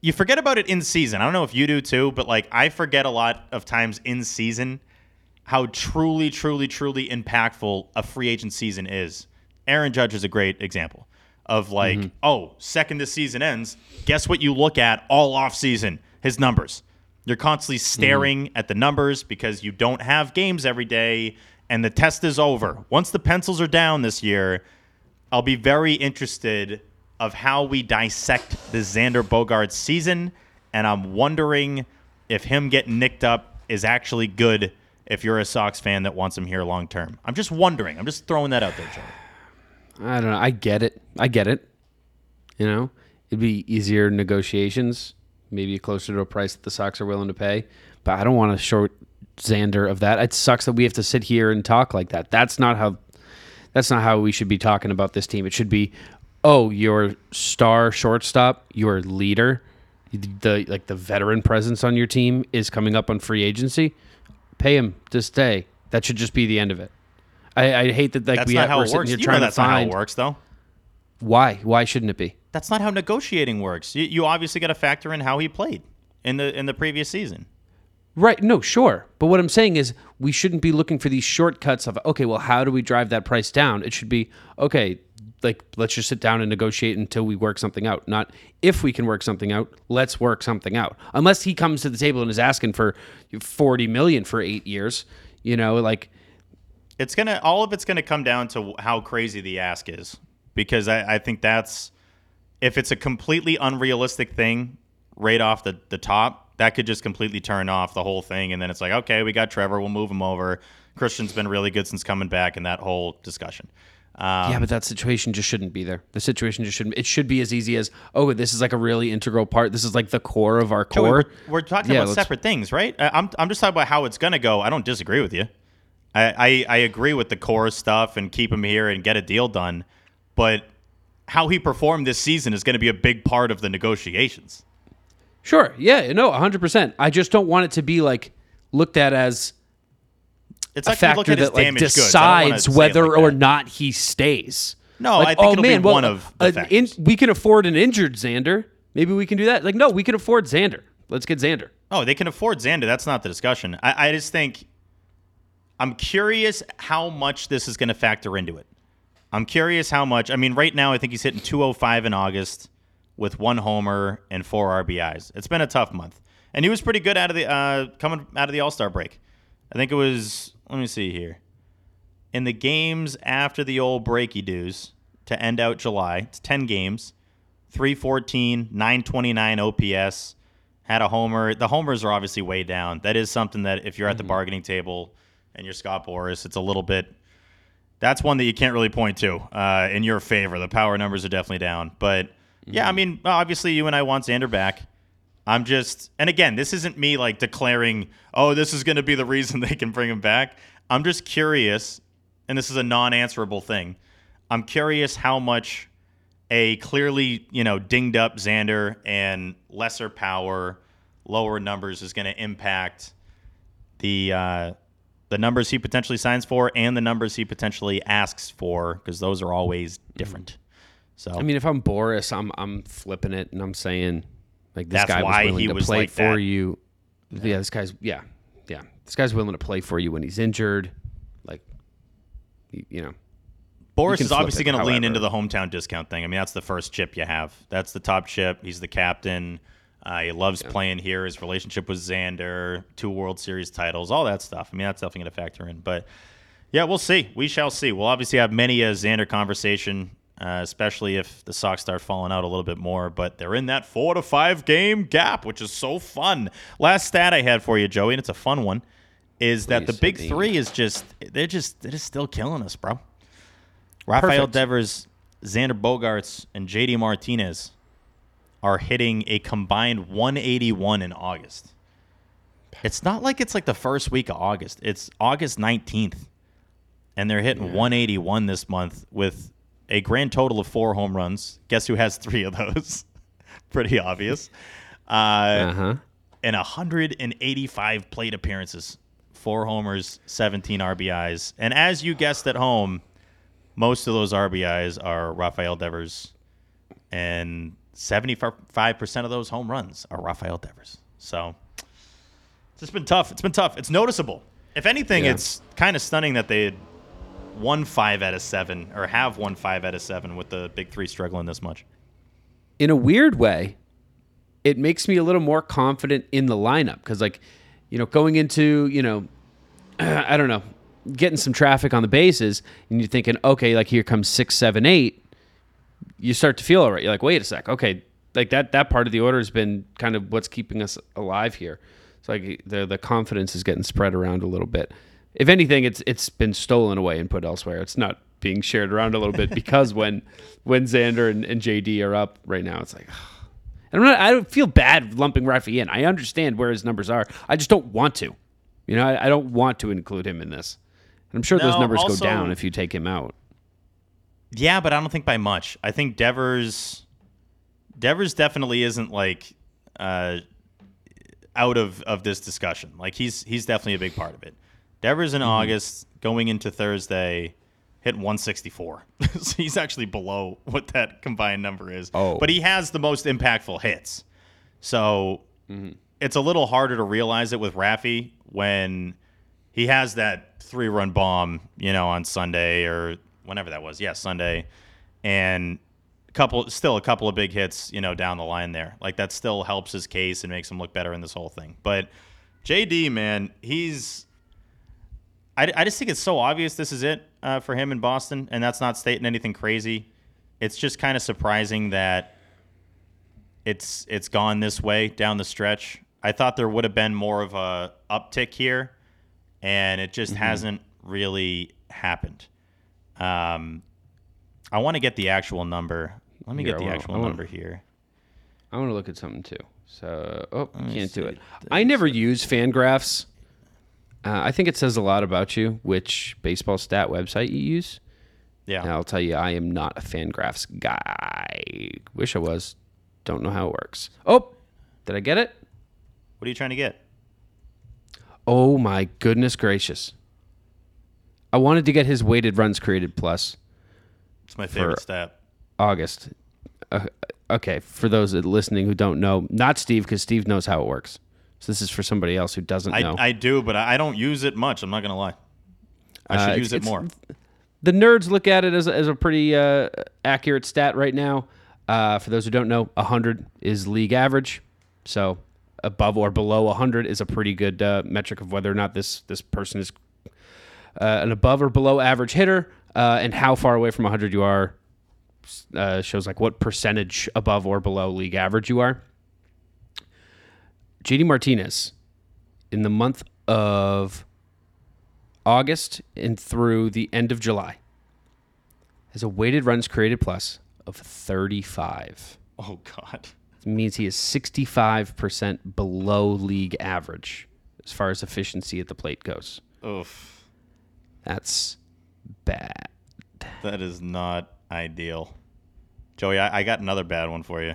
you forget about it in season. I don't know if you do too, but like I forget a lot of times in season how truly, truly, truly impactful a free agent season is. Aaron Judge is a great example of like, mm-hmm. oh, second the season ends, guess what you look at all off season? His numbers. You're constantly mm-hmm. staring at the numbers because you don't have games every day and the test is over. Once the pencils are down this year, I'll be very interested of how we dissect the Xander Bogaerts season and I'm wondering if him getting nicked up is actually good if you're a Sox fan that wants him here long term. I'm just wondering. I'm just throwing that out there, Joey. I don't know. I get it. I get it. You know, it'd be easier negotiations, maybe closer to a price that the Sox are willing to pay. But I don't want to short Xander of that. It sucks that we have to sit here and talk like that. That's not how. That's not how we should be talking about this team. It should be, oh, your star shortstop, your leader, the like the veteran presence on your team is coming up on free agency. Pay him to stay. That should just be the end of it. I, I hate that like That's we not have, how it works. here You trying know to that's not how it works, though. why why shouldn't it be? That's not how negotiating works. You, you obviously got to factor in how he played in the in the previous season. Right. No, sure. But what I'm saying is we shouldn't be looking for these shortcuts of, okay, well, how do we drive that price down? It should be, okay, like, let's just sit down and negotiate until we work something out. Not if we can work something out, let's work something out. Unless he comes to the table and is asking for 40 million for eight years, you know, like, It's gonna all of it's gonna come down to how crazy the ask is because I, I think that's if it's a completely unrealistic thing right off the, the top, that could just completely turn off the whole thing. And then it's like, okay, we got Trevor, we'll move him over. Christian's been really good since coming back, and that whole discussion. Um, yeah, but that situation just shouldn't be there. The situation just shouldn't. It should be as easy as, oh, this is like a really integral part. This is like the core of our core. we're, we're talking Yeah, about separate things, right? I- I'm, I'm just talking about how it's going to go. I don't disagree with you. I, I, I agree with the core stuff and keep him here and get a deal done. But how he performed this season is going to be a big part of the negotiations. Sure. Yeah. No. 100. percent I just don't want it to be like looked at as It's a like factor that like damaged goods. I don't wanna decides whether like or that. not he stays. No, Like, I think oh, it'll man, be well, one of the uh, factors. we can afford an injured Xander. Maybe we can do that. Like, no, we can afford Xander. Let's get Xander. Oh, they can afford Xander. That's not the discussion. I, I just think I'm curious how much this is going to factor into it. I'm curious how much. I mean, right now, I think he's hitting 205 in August with one homer and four RBIs. It's been a tough month, and he was pretty good out of the uh, coming out of the All Star break. I think it was. Let me see here. In the games after the old breaky dues to end out July, it's 10 games, 314, 929 OPS, had a homer. The homers are obviously way down. That is something that if you're at the bargaining table and you're Scott Boras, it's a little bit. That's one that you can't really point to uh, in your favor. The power numbers are definitely down. But yeah, I mean, obviously you and I want Xander back. I'm just, and again, this isn't me like declaring, oh, this is going to be the reason they can bring him back. I'm just curious, and this is a non answerable thing. I'm curious how much a clearly, you know, dinged up Xander and lesser power, lower numbers is going to impact the uh, the numbers he potentially signs for and the numbers he potentially asks for because those are always different. So I mean, if I'm Boras, I'm I'm flipping it and I'm saying like this That's guy why was willing he to was play like for that. you. Yeah. this guy's yeah, yeah. This guy's willing to play for you when he's injured. Like, you, you know, Boras is obviously going to lean into the hometown discount thing. I mean, that's the first chip you have. That's the top chip. He's the captain. Uh, he loves playing here. His relationship with Xander, two World Series titles, all that stuff. I mean, that's definitely going to factor in. But yeah, we'll see. We shall see. We'll obviously have many a Xander conversation, uh, especially if the Sox start falling out a little bit more. But they're in that four to five game gap, which is so fun. Last stat I had for you, Joey, and it's a fun one, is that the big indeed. three is just they're just they're just still killing us, bro. Rafael Perfect. Devers, Xander Bogaerts, and JD Martinez are hitting a combined 181 in August. It's not like it's like the first week of August. It's August 19th. And they're hitting 181 this month with a grand total of four home runs. Guess who has three of those? Pretty obvious. Uh, uh huh. and 185 plate appearances, four homers, 17 RBIs. And as you guessed at home, most of those RBIs are Rafael Devers, and 75% of those home runs are Rafael Devers. So it's just been tough. It's been tough. It's noticeable. If anything, Yeah. it's kind of stunning that they won five out of seven or have one five out of seven with the big three struggling this much. in a weird way, it makes me a little more confident in the lineup because, like, you know, going into, you know, I don't know, getting some traffic on the bases, and you're thinking, okay, like here comes six, seven, eight. You start to feel all right. You're like, wait a sec, okay, like that that part of the order has been kind of what's keeping us alive here. It's like the the confidence is getting spread around a little bit. If anything, it's it's been stolen away and put elsewhere. It's not being shared around a little bit because when when Xander and, and JD are up right now, it's like and I'm not, I don't feel bad lumping Rafi in. I understand where his numbers are. I just don't want to. You know, I, I don't want to include him in this. And I'm sure those numbers also- go down if you take him out. Yeah, but I don't think by much. I think Devers Devers definitely isn't like uh, out of, of this discussion. Like he's he's definitely a big part of it. Devers Mm-hmm. in August going into Thursday hit 164. so he's actually below what that combined number is. Oh. But he has the most impactful hits. So Mm-hmm. it's a little harder to realize it with Rafi when he has that three run bomb, you know, on Sunday or whenever that was. Yeah, Sunday. And a couple still a couple of big hits, you know, down the line there. Like that still helps his case and makes him look better in this whole thing. But JD, man, he's I, I just think it's so obvious this is it uh, for him in Boston, and that's not stating anything crazy. It's just kind of surprising that it's it's gone this way down the stretch. I thought there would have been more of a uptick here, and it just hasn't really happened. Um, I want to get the actual number. Let me Here, get the wanna- actual wanna- number here. I want to look at something too. So, oh, can't do it. I never use Fangraphs. Uh, I think it says a lot about you, which baseball stat website you use. Yeah, And I'll tell you, I am not a Fangraphs guy. Wish I was. Don't know how it works. Oh, did I get it? what are you trying to get? Oh my goodness gracious! I wanted to get his weighted runs created plus It's my favorite stat. August. Uh, okay, for those listening who don't know, not Steve, because Steve knows how it works. So this is for somebody else who doesn't I, know. I do, but I don't use it much. I'm not gonna lie. I should Uh, use it more. the nerds look at it as, as a pretty uh, accurate stat right now. Uh, for those who don't know, 100 is league average. So above or below 100 is a pretty good uh, metric of whether or not this this person is uh, an above or below average hitter, uh, and how far away from 100 you are uh, shows like what percentage above or below league average you are. JD Martinez in the month of August and through the end of July has a weighted runs created plus of 35. Oh God. It means he is 65% below league average as far as efficiency at the plate goes. Oof. That's bad. That is not ideal. Joey, I, I got another bad one for you.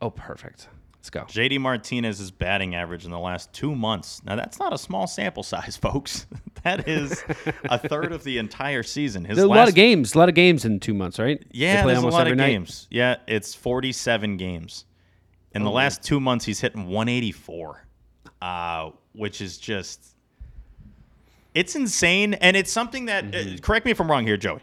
Oh, perfect. Let's go. JD Martinez's batting average in the last two months. Now that's not a small sample size, folks. that is a third of the entire season. His There's a lot of games, a lot of games in two months, right? Yeah, there's a almost lot every of night. games. Yeah, it's 47 games. In Oh, the last two months, he's hitting 184, uh, which is just it's insane, and it's something that. Mm-hmm. Uh, correct me if I'm wrong here, Joey.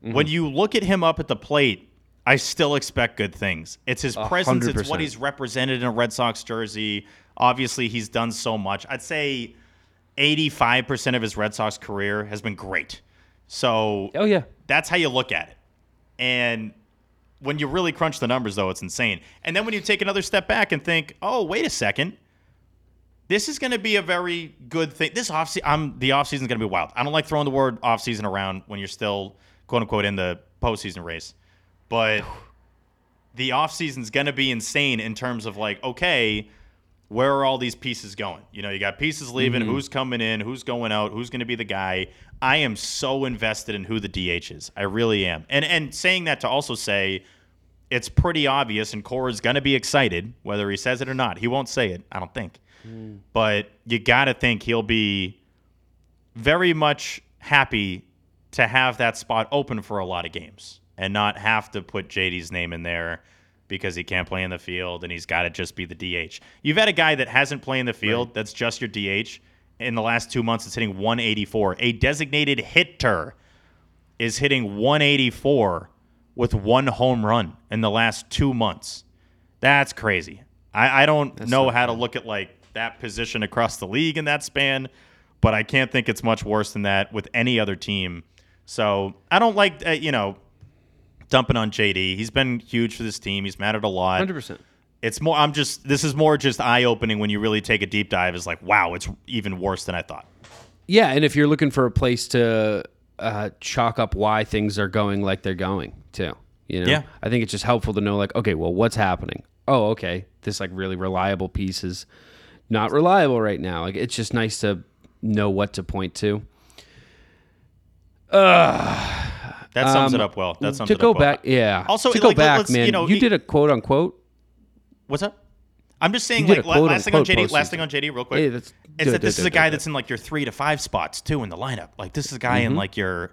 When you look at him up at the plate, I still expect good things. It's his presence. hundred It's what he's represented in a Red Sox jersey. Obviously, he's done so much. I'd say 85% of his Red Sox career has been great. So Oh, yeah. that's how you look at it. And when you really crunch the numbers, though, it's insane. And then when you take another step back and think, oh, wait a second, this is going to be a very good thing. This off I'm the offseason is going to be wild. I don't like throwing the word offseason around when you're still quote unquote in the postseason race, but the offseason is going to be insane in terms of like, okay, where are all these pieces going? You know, you got pieces leaving, mm-hmm. who's coming in, who's going out, who's going to be the guy. I am so invested in who the DH is. I really am. And and saying that to also say it's pretty obvious and Cora's going to be excited whether he says it or not. He won't say it, I don't think. Mm. But you got to think he'll be very much happy to have that spot open for a lot of games and not have to put JD's name in there because he can't play in the field and he's got to just be the DH. You've had a guy that hasn't played in the field that's just your DH in the last two months is hitting 184. A designated hitter is hitting 184 with one home run in the last two months. That's crazy. I, I don't know how to look at like that position across the league in that span, but I can't think it's much worse than that with any other team. So I don't like, uh, you know, dumping on JD. He's been huge for this team. He's mattered a lot. Hundred percent. It's more. I'm just. This is more just eye opening when you really take a deep dive. Is like, wow, it's even worse than I thought. Yeah, and if you're looking for a place to uh, chalk up why things are going like they're going, too, you know, Yeah. I think it's just helpful to know, like, okay, well, what's happening? Oh, okay, this like really reliable piece is not reliable right now. Like, it's just nice to know what to point to. That sums it Um, up well. That sums to it go well. back, yeah. Also, to go like, back, let's- man. you know, you he- did a quote unquote. What's up? I'm just saying, like quote last thing on JD. Last thing on JD, real quick. Hey, that's- is do it, that this it, is a it, guy it. that's in like your three to five spots too in the lineup. Like this is a guy Mm-hmm. in like your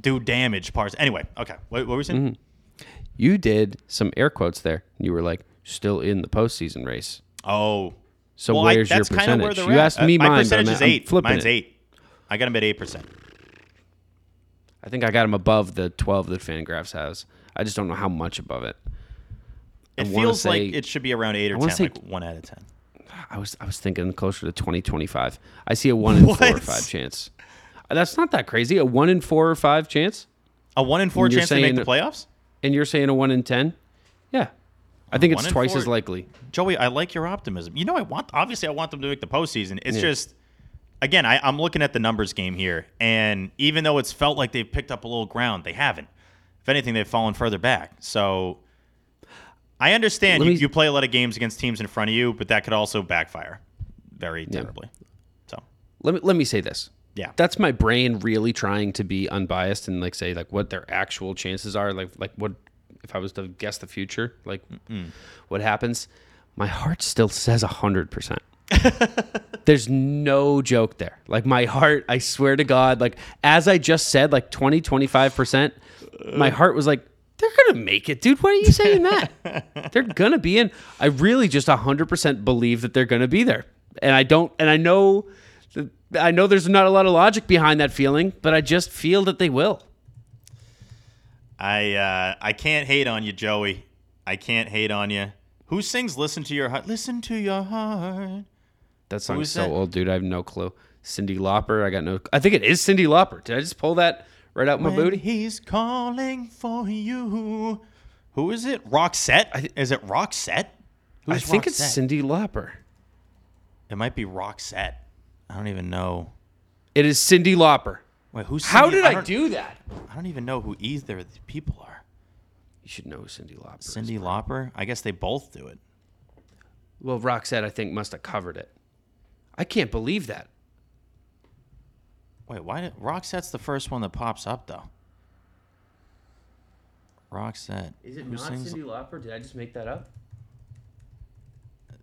do damage parts. Anyway, okay. What, what were we saying? Mm-hmm. You did some air quotes there. You were like, still in the postseason race. Oh, So well, I- where's your kinda where percentage? You at. asked me Uh, my mine, but percentage is I'm eight. flipping Mine's it. eight. I got him at eight percent. I think I got him above the 12 that Fangraphs has. I just don't know how much above it. It wanna feels say- like it should be around eight or ten, say- like one out of ten. I was I was thinking closer to 20, 25. I see a one in four or five chance. That's not that crazy. A one in four or five chance, A one in four And you're chance to make the playoffs. and you're saying a one in ten. Yeah, I think it's twice four- as likely. Joey, I like your optimism. You know, I want obviously I want them to make the postseason. It's Yeah. just again, I, I'm looking at the numbers game here, and even though it's felt like they've picked up a little ground, they haven't. If anything, they've fallen further back. So I understand you, me- you play a lot of games against teams in front of you, but that could also backfire very terribly. So Let me let me say this. Yeah. that's my brain really trying to be unbiased and like say like what their actual chances are. Like like what if I was to guess the future, like what happens. My heart still says hundred percent. There's no joke there. Like my heart, I swear to God, like as I just said, like 20, 25%, my heart was like, they're going to make it, dude. Why are you saying that? they're going to be in. I really just 100% believe that they're going to be there. And I don't, and I know, I know there's not a lot of logic behind that feeling, but I just feel that they will. I uh, I can't hate on you, Joey. I can't hate on you. Who sings "Listen to Your Heart"? Listen to your heart. That song's so that? old, dude. I have no clue. Cyndi Lauper. I got no, I think it is Cyndi Lauper. Did I just pull that right out my When booty? he's calling for you. Who is it? Roxette? Is it Roxette? I Who's think it's Cyndi Lauper. It might be Roxette. I don't even know. It is Cyndi Lauper. Wait, who's How did I, don't- do that? I don't even know who either of the people are. You should know who Cyndi Lauper. Cyndi Lauper? I guess they both do it. Well, Roxette, I think, must have covered it. I can't believe that. Wait, why did Roxette's the first one that pops up though? Roxette. Is it Who not sings- Cyndi Lauper? Did I just make that up?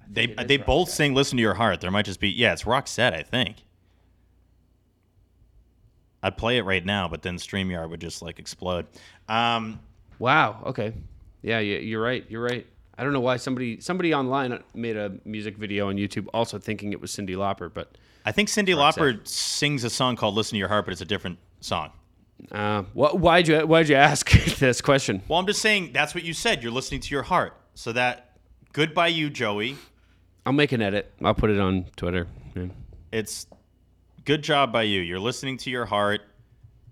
They they both Roxette. sing "Listen to Your Heart." There might just be yeah, it's Roxette, I think. I'd play it right now, but then Streamyard would just like explode. Um, Wow. Okay. Yeah, yeah, you're right. You're right. I don't know why somebody somebody online made a music video on YouTube also thinking it was Cyndi Lauper, but I think Cyndi. Lauper sings a song called "Listen to Your Heart," but it's a different song. uh, wh- why'd you why'd you ask this question? Well, I'm just saying that's what you said. You're listening to your heart. So that good by you, Joey. I'll make an edit. I'll put it on Twitter. Yeah. It's good job by you. You're listening to your heart,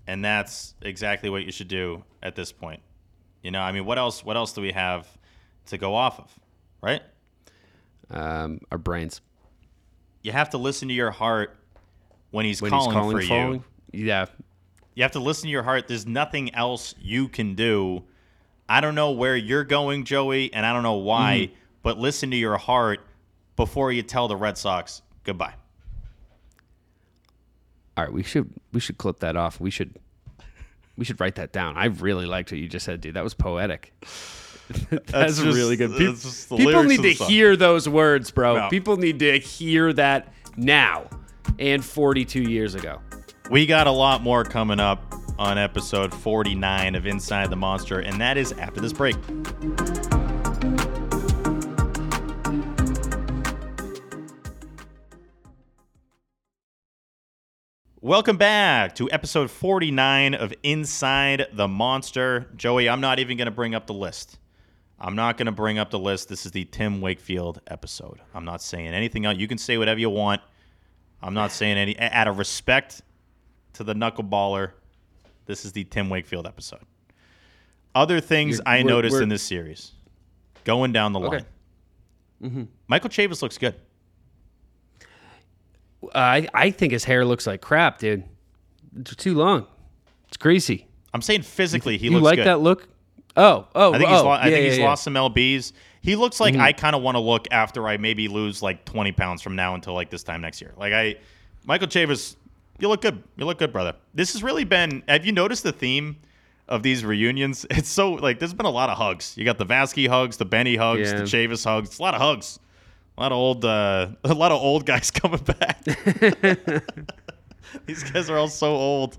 and that's exactly what you should do at this point. You know, I mean, what else? What else do we have to go off of? Right? Um, our brains You have to listen to your heart when he's, when calling, he's calling for falling. you. Yeah. You have to listen to your heart. There's nothing else you can do. I don't know where you're going, Joey, and I don't know why, Mm-hmm. but listen to your heart before you tell the Red Sox goodbye. All right, we should we should clip that off. We should we should write that down. I really liked what you just said, dude. That was poetic. That's, just- really good. That's just people need to song. hear those words, bro. No. People need to hear that now and 42 years ago. We got a lot more coming up on episode 49 of Inside the Monster, and that is after this break. Welcome back to episode 49 of Inside the Monster. Joey, I'm not even going to bring up the list. I'm not going to bring up the list. This is the Tim Wakefield episode. I'm not saying anything else. You can say whatever you want. I'm not saying any. Out of respect to the knuckleballer, this is the Tim Wakefield episode. Other things You're- I we're- noticed we're- in this series, going down the Okay. line. Mm-hmm. Michael Chavis looks good. I I think his hair looks like crap, dude. It's too long. It's greasy. I'm saying physically, he looks good. you looks like good. that look? Oh, oh, I think oh, he's, lo- I yeah, think he's yeah. Mm-hmm. lost some lbs. He looks like I kind of want to look after I maybe lose like 20 pounds from now until like this time next year. Like I, Michael Chavis, you look good. You look good, brother. This has really been. Have you noticed the theme of these reunions? It's so like there's been a lot of hugs. You got the Vasky hugs, the Benny hugs, Yeah. the Chavis hugs. It's a lot of hugs. A lot of old, uh, a lot of old guys coming back. These guys are all so old.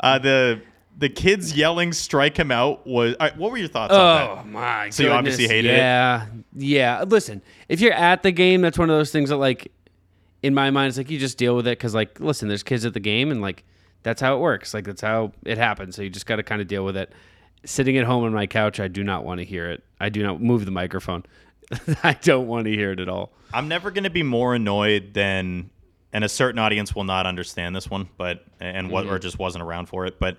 Uh, the the kids yelling "strike him out" was. right, what were your thoughts on that? Oh my! So you obviously goodness. hated it? yeah, Yeah, Listen, if you're at the game, that's one of those things that, like, in my mind, it's like you just deal with it because, like, listen, there's kids at the game, and like that's how it works. Like that's how it happens. So you just got to kind of deal with it. Sitting at home on my couch, I do not want to hear it. I do not move the microphone. I don't want to hear it at all. I'm never going to be more annoyed than, and a certain audience will not understand this one, but and what Mm-hmm. or just wasn't around for it. But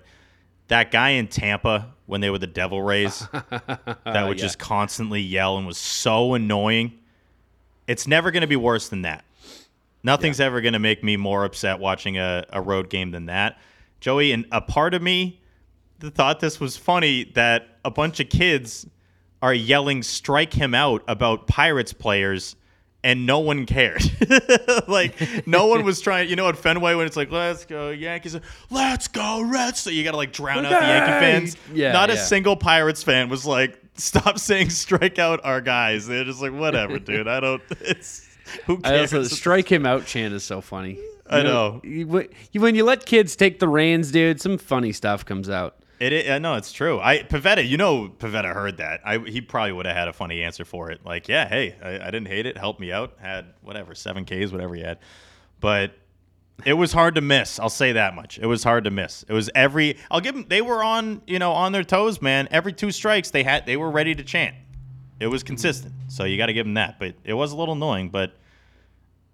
that guy in Tampa when they were the Devil Rays, that would Yeah. just constantly yell and was so annoying. It's never going to be worse than that. Nothing's ever going to make me more upset watching a, a road game than that. Joey, and a part of me thought this was funny that a bunch of kids are yelling strike him out about Pirates players and no one cared. like no one was trying, you know, at Fenway when it's like, let's go Yankees, let's go Reds. So you got to like drown out the Yankee fans. Yeah, Not a single Pirates fan was like, stop saying strike out our guys. They're just like, whatever, dude. I don't, it's, who cares? also the strike him out chant is so funny. You I know. you- when you let kids take the reins, dude, some funny stuff comes out. It, uh, no, it's true. I Pivetta, you know, Pivetta heard that. I he probably would have had a funny answer for it. Like, yeah, hey, I, I didn't hate it. Helped me out. Had whatever seven Ks, whatever he had. But it was hard to miss. I'll say that much. It was hard to miss. It was every. I'll give them. They were on you know on their toes, man. Every two strikes, they had they were ready to chant. It was consistent. So you got to give them that. But it was a little annoying. But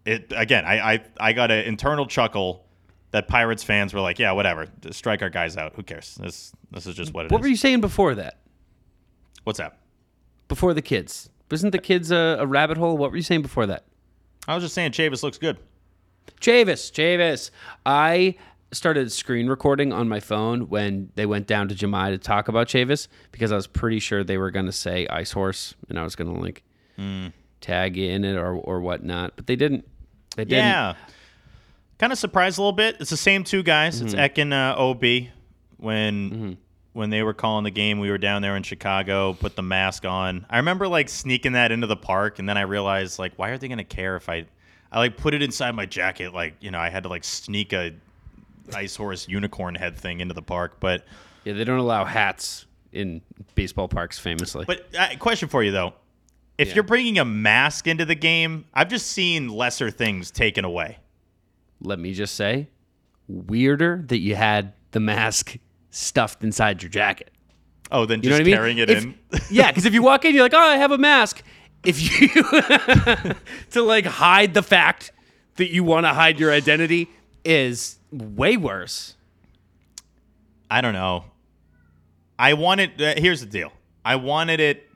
it again, I I, I got an internal chuckle. That Pirates fans were like, yeah, whatever, just strike our guys out. Who cares? This this is just what it is. What were you saying before that? What's that? Before the kids? Wasn't the kids a, a rabbit hole? What were you saying before that? I was just saying Chavis looks good. Chavis, Chavis. I started screen recording on my phone when they went down to Jahmai to talk about Chavis because I was pretty sure they were going to say Ice Horse and I was going to like Hmm. tag in it or, or whatnot, but they didn't. They didn't. Yeah. Kind of surprised a little bit. It's the same two guys. It's Eck and uh, OB. When when they were calling the game, we were down there in Chicago, put the mask on. I remember like sneaking that into the park, and then I realized like, why are they gonna care if I I like put it inside my jacket? Like, you know, I had to like sneak a ice horse unicorn head thing into the park. But Yeah, they don't allow hats in baseball parks famously. But uh, question for you though, if Yeah. you're bringing a mask into the game, I've just seen lesser things taken away. Let me just say, weirder that you had the mask stuffed inside your jacket. Oh, then You just know what I mean? carrying it If- in. yeah, because if you walk in, you're like, oh, I have a mask. If you to like hide the fact that you want to hide your identity is way worse. I don't know. I wanted. Uh, here's the deal. I wanted it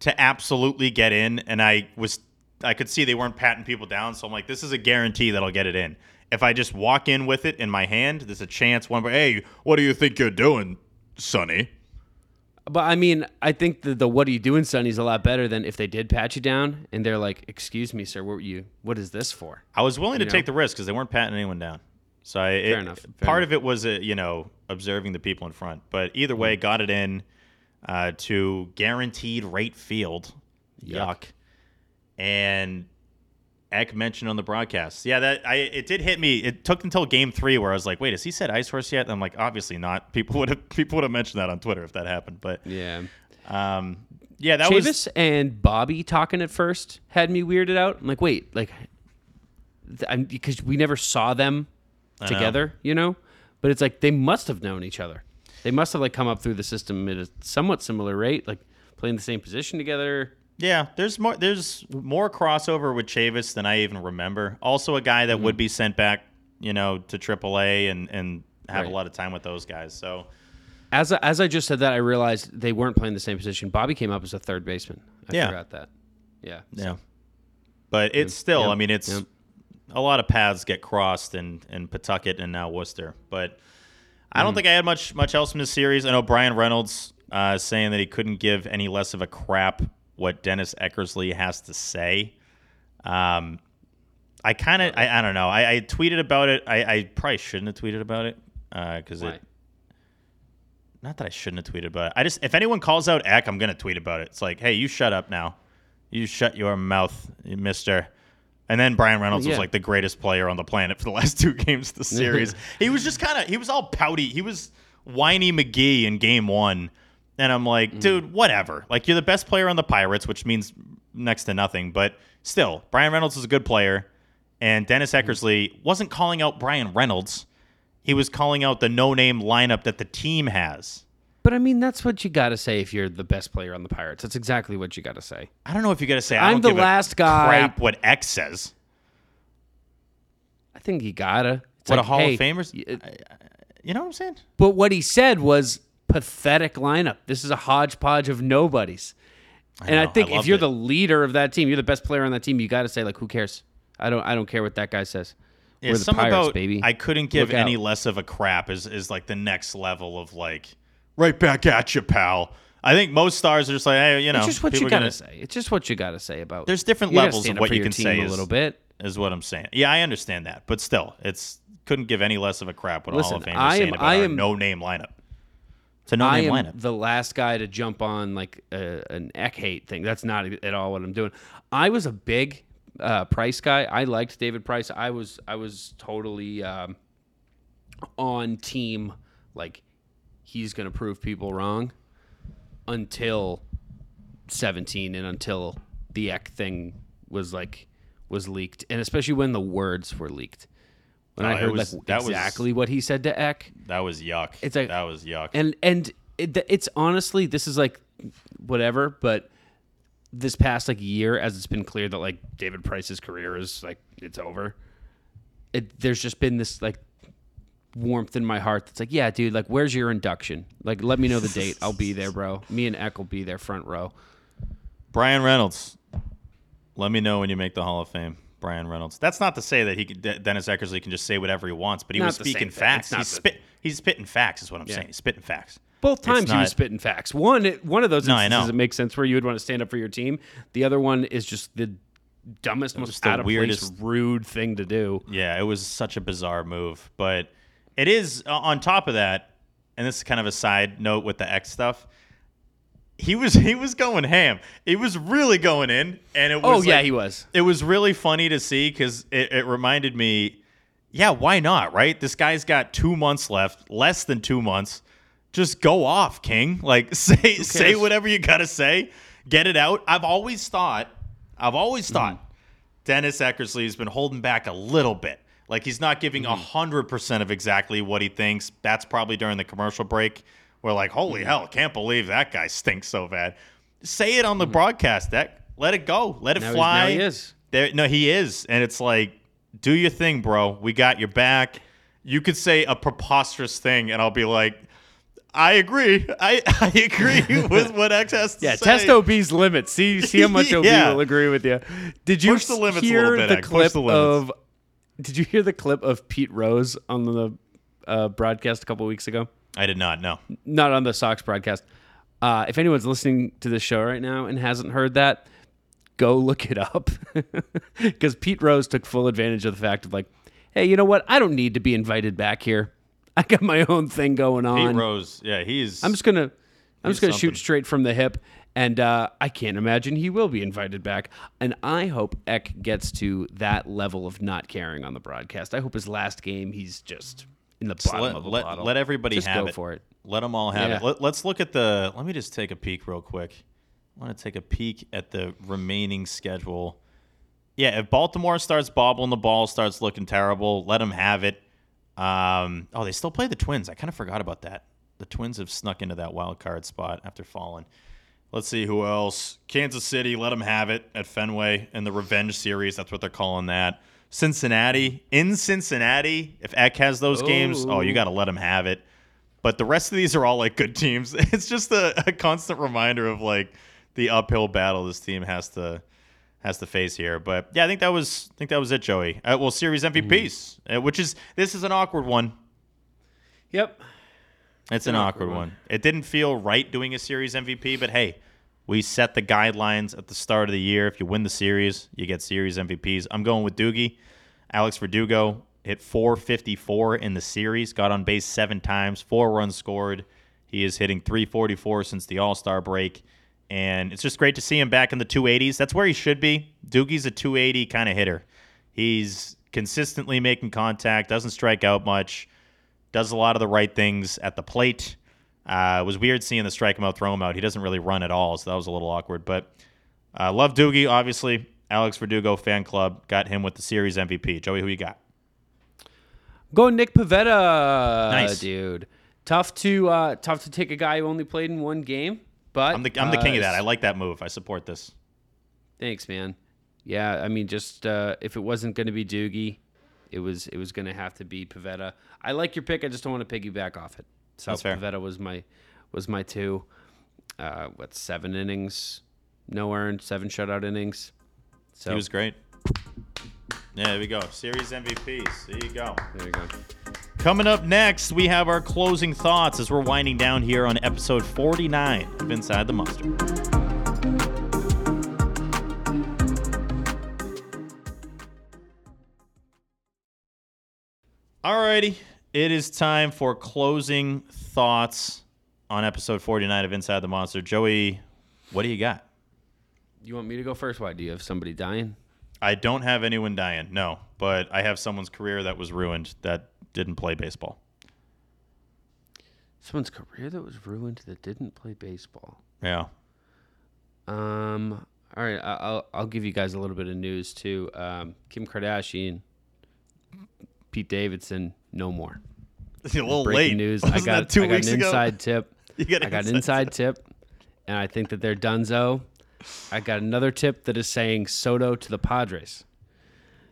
to absolutely get in, and I was. I could see they weren't patting people down, so I'm like, this is a guarantee that I'll get it in. If I just walk in with it in my hand, there's a chance one. But hey, what do you think you're doing, Sonny? But I mean, I think the, the what are you doing, Sonny, is a lot better than if they did pat you down and they're like, excuse me, sir, what were you? What is this for? I was willing to You take the risk because they weren't patting anyone down. So I, it, enough, part enough. of it was, uh, you know, observing the people in front. But either way, Mm. got it in uh, to guaranteed rate field. Yuck. And Eck mentioned on the broadcast. Yeah, that I it did hit me. It took until game three where I was like, wait, has he said ice horse yet? And I'm like, obviously not. People would have people would have mentioned that on Twitter if that happened. But Yeah. um, yeah, that Chavis was and Bobby talking at first had me weirded out. I'm like, wait, like, I'm, because we never saw them know. together, you know. But it's like they must have known each other. They must have like come up through the system at a somewhat similar rate, like playing the same position together. Yeah, there's more. There's more crossover with Chavis than I even remember. Also, a guy that Mm-hmm. would be sent back, you know, to AAA and and have Right. a lot of time with those guys. So As I, as I just said that, I realized they weren't playing the same position. Bobby came up as a third baseman. I Yeah. forgot that. Yeah. yeah, but it's still. Yep. I mean, it's Yep. a lot of paths get crossed in in Pawtucket and now Worcester. But I Mm. don't think I had much much else from this series. I know Bryan Reynolds uh, saying that he couldn't give any less of a crap what Dennis Eckersley has to say. Um, I kind of, I, I don't know. I, I tweeted about it. I, I probably shouldn't have tweeted about it because Why? it. Not that I shouldn't have tweeted about it. I just, if anyone calls out Eck, I'm gonna tweet about it. It's like, hey, you shut up now. You shut your mouth, Mister. And then Bryan Reynolds was like the greatest player on the planet for the last two games of the series. he was just kind of, he was all pouty. He was whiny McGee in game one. And I'm like, Mm. dude, whatever. Like, you're the best player on the Pirates, which means next to nothing. But still, Bryan Reynolds is a good player. And Dennis Mm. Eckersley wasn't calling out Bryan Reynolds. He was calling out the no name lineup that the team has. But I mean, that's what you got to say if you're the best player on the Pirates. That's exactly what you got to say. I don't know if you got to say I I'm don't the last guy- Crap, what Eck says. I think you gotta. It's What like, a Hall hey, of Famers. You know what I'm saying? But what he said was pathetic lineup. This is a hodgepodge of nobodies. and I know, I think if you're it. the leader of that team, you're the best player on that team. You got to say like, who cares? I don't. I don't care what that guy says. Yeah, We're the Pirates, about baby. I couldn't give Look any out. less of a crap is is like the next level of like right back at you, pal. I think most stars are just like, hey, you know, it's just what you got to gonna- say. It's just what you got to say about. There's different levels of what you can say a is- little bit. Is what I'm saying. Yeah, I understand that, but still, it's couldn't give any less of a crap what a Hall of Listen, Famers I saying about I our am- no-name lineup. It's a I no-name am lineup. the last guy to jump on like a, an Eck hate thing. That's not at all what I'm doing. I was a big uh, Price guy. I liked David Price. I was I was totally um, on team like he's going to prove people wrong until 17 and until the Eck thing was like was leaked and especially when the words were leaked. When I heard was- like that was- exactly what he said to Eck. that was yuck. It's like- that was yuck. And and it, it's honestly this is like whatever, but this past like year, as it's been clear that like David Price's career is like it's over. It there's just been this like warmth in my heart that's like, yeah, dude, like where's your induction? Like, let me know the date. I'll be there, bro. Me and Eck will be there front row. Bryan Reynolds. Let me know when you make the Hall of Fame. Bryan Reynolds. That's not to say that he De- Dennis Eckersley can just say whatever he wants, but he Not was speaking facts. He's the- spit. He's spitting facts. Is what I'm Yeah. saying. He's spitting facts. Both times he was spitting facts. One, one of those No, instances know. it makes sense where you would want to stand up for your team. The other one is just the dumbest, most just out of weirdest- place, rude thing to do. Yeah, it was such a bizarre move, but it is uh, on top of that, and this is kind of a side note with the Eck stuff. He was he was going ham. He was really going in, and it was Oh yeah, he was. It was really funny to see because it, it reminded me, yeah, why not? Right, this guy's got two months left, less than two months. Just go off, King. Like say say whatever you gotta say, get it out. I've always thought, I've always Mm-hmm. thought, Dennis Eckersley has been holding back a little bit. Like he's not giving Mm-hmm. a hundred percent of exactly what he thinks. That's probably during the commercial break. We're like, holy Mm-hmm. hell, can't believe that guy stinks so bad. Say it on the broadcast, Deck. Let it go. Let it Mm-hmm. Now fly. now he is. There, no, he is, and it's like, do your thing, bro. We got your back. You could say a preposterous thing, and I'll be like, I agree. I, I agree with what Eck has to Yeah, say. test OB's limits. See see how much OB Yeah. will agree with you. Did you Push the limits a hear little bit, the. Push clip the limits. of? Did you hear the clip of Pete Rose on the uh, broadcast a couple weeks ago? I did not know. Not on the Sox broadcast. Uh, if anyone's listening to this show right now and hasn't heard that, go look it up because Pete Rose took full advantage of the fact of like, hey, you know what? I don't need to be invited back here. I got my own thing going on. Pete Rose, yeah, he's. I'm just gonna I'm just gonna something. shoot straight from the hip, and uh, I can't imagine he will be invited back. And I hope Eck gets to that level of not caring on the broadcast. I hope his last game he's just in the bottom let, of the let, bottle. let everybody just have go it. for it. Let them all have Yeah. it. Let, let's look at the. Let me just take a peek real quick. I want to take a peek at the remaining schedule. Yeah, if Baltimore starts bobbling the ball, starts looking terrible, let them have it. Um, oh, they still play the Twins. I kind of forgot about that. The Twins have snuck into that wild card spot after falling. Let's see who else. Kansas City, let them have it at Fenway in the revenge series. That's what they're calling that. Cincinnati, in Cincinnati, if Eck has those games, oh, you got to let him have it. But the rest of these are all like good teams. It's just a, a constant reminder of like the uphill battle this team has to has to face here. But yeah, I think that was I think that was it, Joey. Uh, well, series MVPs, uh, which is this is an awkward one. Yep. It's an, awkward, one. It didn't feel right doing a series MVP, but hey, we set the guidelines at the start of the year. If you win the series, you get series MVPs. I'm going with Doogie. Alex Verdugo hit 454 in the series, got on base seven times, four runs scored. He is hitting 344 since the All Star break. And it's just great to see him back in the 280s. That's where he should be. Doogie's a 280 kind of hitter. He's consistently making contact, doesn't strike out much, does a lot of the right things at the plate. Uh, it was weird seeing the strike him out, throw him out. He doesn't really run at all, so that was a little awkward. But uh, love Doogie, obviously. Alex Verdugo fan club got him with the series MVP. Joey, who you got? Go Nick Pivetta, Nice. dude. Tough to uh, tough to take a guy who only played in one game, but I'm the I'm the king of that. I like that move. I support this. Thanks, man. Yeah, I mean, just uh, if it wasn't going to be Doogie, it was it was going to have to be Pivetta. I like your pick. I just don't want to piggyback off it. So That's fair. Was my was my two. Uh, what seven innings, no earned, seven shutout innings. So He was great. Yeah, there we go. Series MVPs. There you go. there you go. Coming up next, we have our closing thoughts as we're winding down here on episode 49 of Inside the Monster. Alrighty, it is time for closing thoughts on episode 49 of Inside the Monster. Joey, what do you got? You want me to go first? Why do you have somebody dying? I don't have anyone dying, no, but I have someone's career that was ruined that didn't play baseball. Someone's career that was ruined that didn't play baseball. Yeah. Um. All right, I'll I'll give you guys a little bit of news too. Um, Kim Kardashian, Pete Davidson, no more. It's a little Breaking late. news. Wasn't I got two I got weeks an ago? inside tip. You got I got an inside inside tip, and I think that they're Dunzo. I got another tip that is saying Soto to the Padres.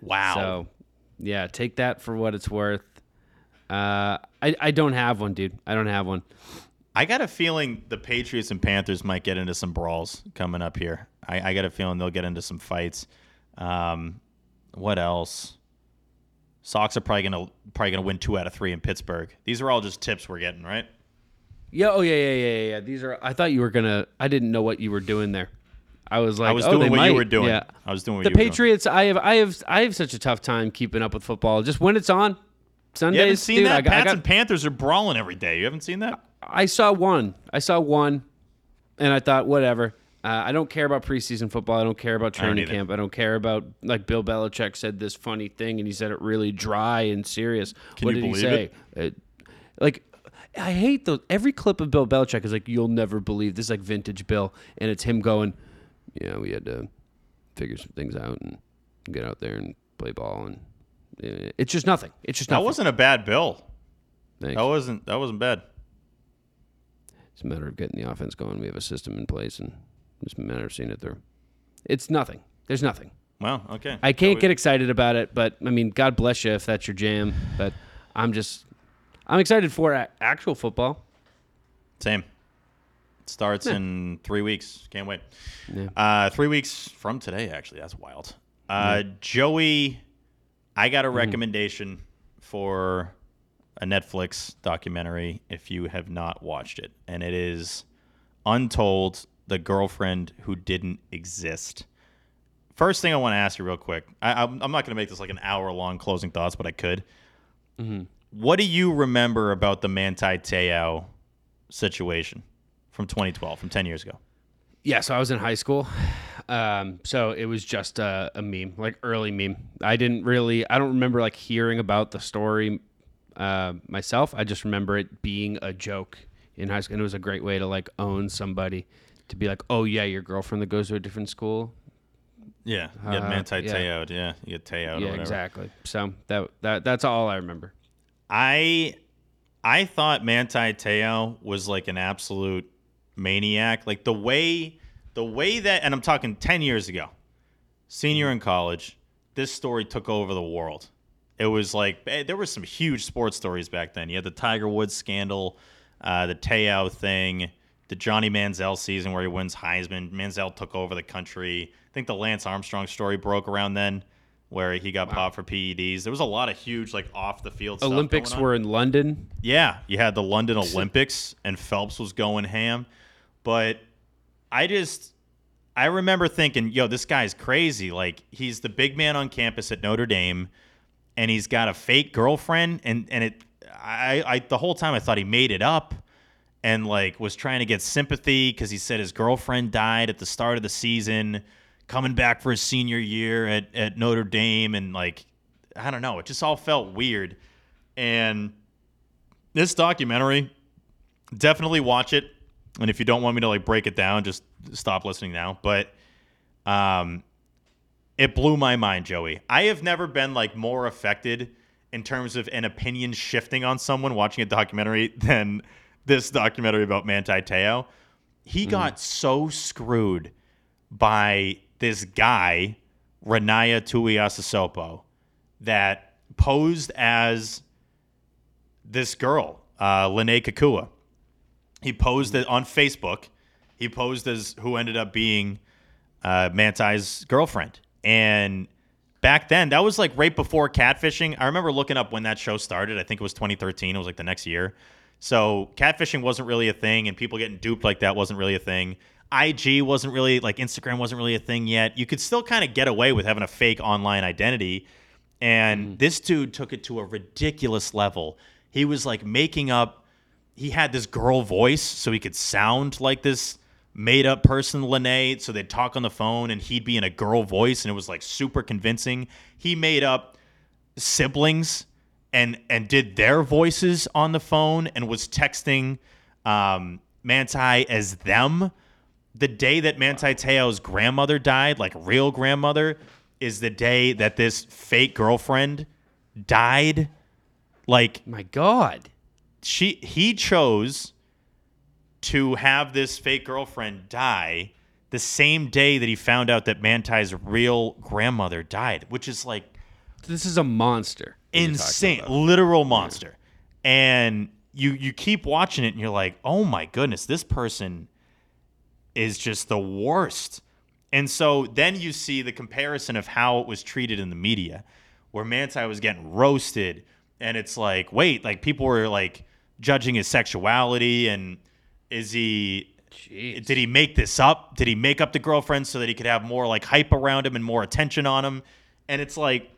Wow. So, yeah, take that for what it's worth. Uh, I I don't have one, dude. I don't have one. I got a feeling the Patriots and Panthers might get into some brawls coming up here. I, I got a feeling they'll get into some fights. Um, what else? Sox are probably gonna probably gonna win two out of three in Pittsburgh. These are all just tips we're getting, right? Yeah. Oh yeah. Yeah. Yeah. Yeah. yeah. These are. I thought you were gonna. I didn't know what you were doing there. I was like, I was oh, doing what might. you were doing. Yeah. I was doing what the you were doing. Patriots. I have. I have. I have such a tough time keeping up with football. Just when it's on. Sundays, You haven't seen dude, that? I got, I Pats got- and Panthers are brawling every day. You haven't seen that? I saw one. I saw one, and I thought, whatever. Uh, I don't care about preseason football. I don't care about training either. camp. I don't care about like Bill Belichick said this funny thing, and he said it really dry and serious. Can what you did he say? Uh, like, I hate those. Every clip of Bill Belichick is like, "You'll never believe this." Is like vintage Bill, and it's him going, "Yeah, we had to figure some things out and get out there and play ball." And uh, it's just nothing. It's just That nothing. wasn't a bad bill. Thanks. That wasn't that wasn't bad. It's a matter of getting the offense going. We have a system in place, and it's a matter of seeing it through. It's nothing. There's nothing. Well, okay. I can't get excited about it, but I mean, God bless you if that's your jam. But I'm just, I'm excited for a- actual football. Same. It starts in three weeks. Can't wait. Yeah. Uh, three weeks from today, actually. That's wild. Uh, Joey, I got a recommendation for a Netflix documentary if you have not watched it. And it is Untold The Girlfriend Who Didn't Exist. First thing I want to ask you, real quick. I, I'm, I'm not going to make this like an hour long closing thoughts, but I could. What do you remember about the Manti Te'o situation from 2012, from 10 years ago? Yeah, so I was in high school. Um, so it was just a, a meme, like early meme. I didn't really, I don't remember like hearing about the story uh, myself. I just remember it being a joke in high school. And it was a great way to like own somebody to be like, oh, yeah, your girlfriend that goes to a different school. Yeah, you get Uh, Manti yeah. Te'o'd. Yeah, you get Te'o'd yeah, exactly. So that, that that's all I remember. I I thought Manti Teo was like an absolute maniac. Like the way the way that and I'm talking 10 years ago. Senior in college, this story took over the world. It was like eh, there were some huge sports stories back then. You had the Tiger Woods scandal, uh, the Teo thing, the Johnny Manziel season where he wins Heisman. Manziel took over the country. I think the Lance Armstrong story broke around then, where he got popped for PEDs. There was a lot of huge like off the field stuff Olympics were in London. Yeah, you had the London Olympics and Phelps was going ham. But I just I remember thinking, yo, this guy's crazy. Like he's the big man on campus at Notre Dame and he's got a fake girlfriend and and it I, I the whole time I thought he made it up and like was trying to get sympathy because he said his girlfriend died at the start of the season, coming back for his senior year at, at Notre Dame and like I don't know, it just all felt weird. And this documentary, definitely watch it. And if you don't want me to like break it down, just stop listening now. But um, it blew my mind, Joey. I have never been like more affected in terms of an opinion shifting on someone watching a documentary than this documentary about Manti Teo. He got so screwed by this guy, Ronaiah Tuiasosopo, that posed as this girl, uh, Lennay Kekua. He posed it on Facebook. He posed as who ended up being uh, Manti's girlfriend. And back then, that was like right before catfishing. I remember looking up when that show started. I think it was 2013. It was like the next year. So catfishing wasn't really a thing, and people getting duped like that wasn't really a thing. IG wasn't really like Instagram wasn't really a thing yet. You could still kind of get away with having a fake online identity. And mm-hmm. this dude took it to a ridiculous level. He was like making up he had this girl voice so he could sound like this made up person Lennay so they'd talk on the phone and he'd be in a girl voice and it was like super convincing he made up siblings and and did their voices on the phone and was texting um, Manti as them the day that Manti Teo's grandmother died like real grandmother is the day that this fake girlfriend died like My God. she he chose to have this fake girlfriend die the same day that he found out that Manti's real grandmother died, which is like This is a monster. That you're talking insane, literal monster. And you you keep watching it and you're like, "Oh my goodness, this person is just the worst." And so then you see the comparison of how it was treated in the media, where Manti was getting roasted, and it's like, wait, like people were like judging his sexuality and is he Jeez. did he make this up? Did he make up the girlfriend so that he could have more like hype around him and more attention on him? And it's like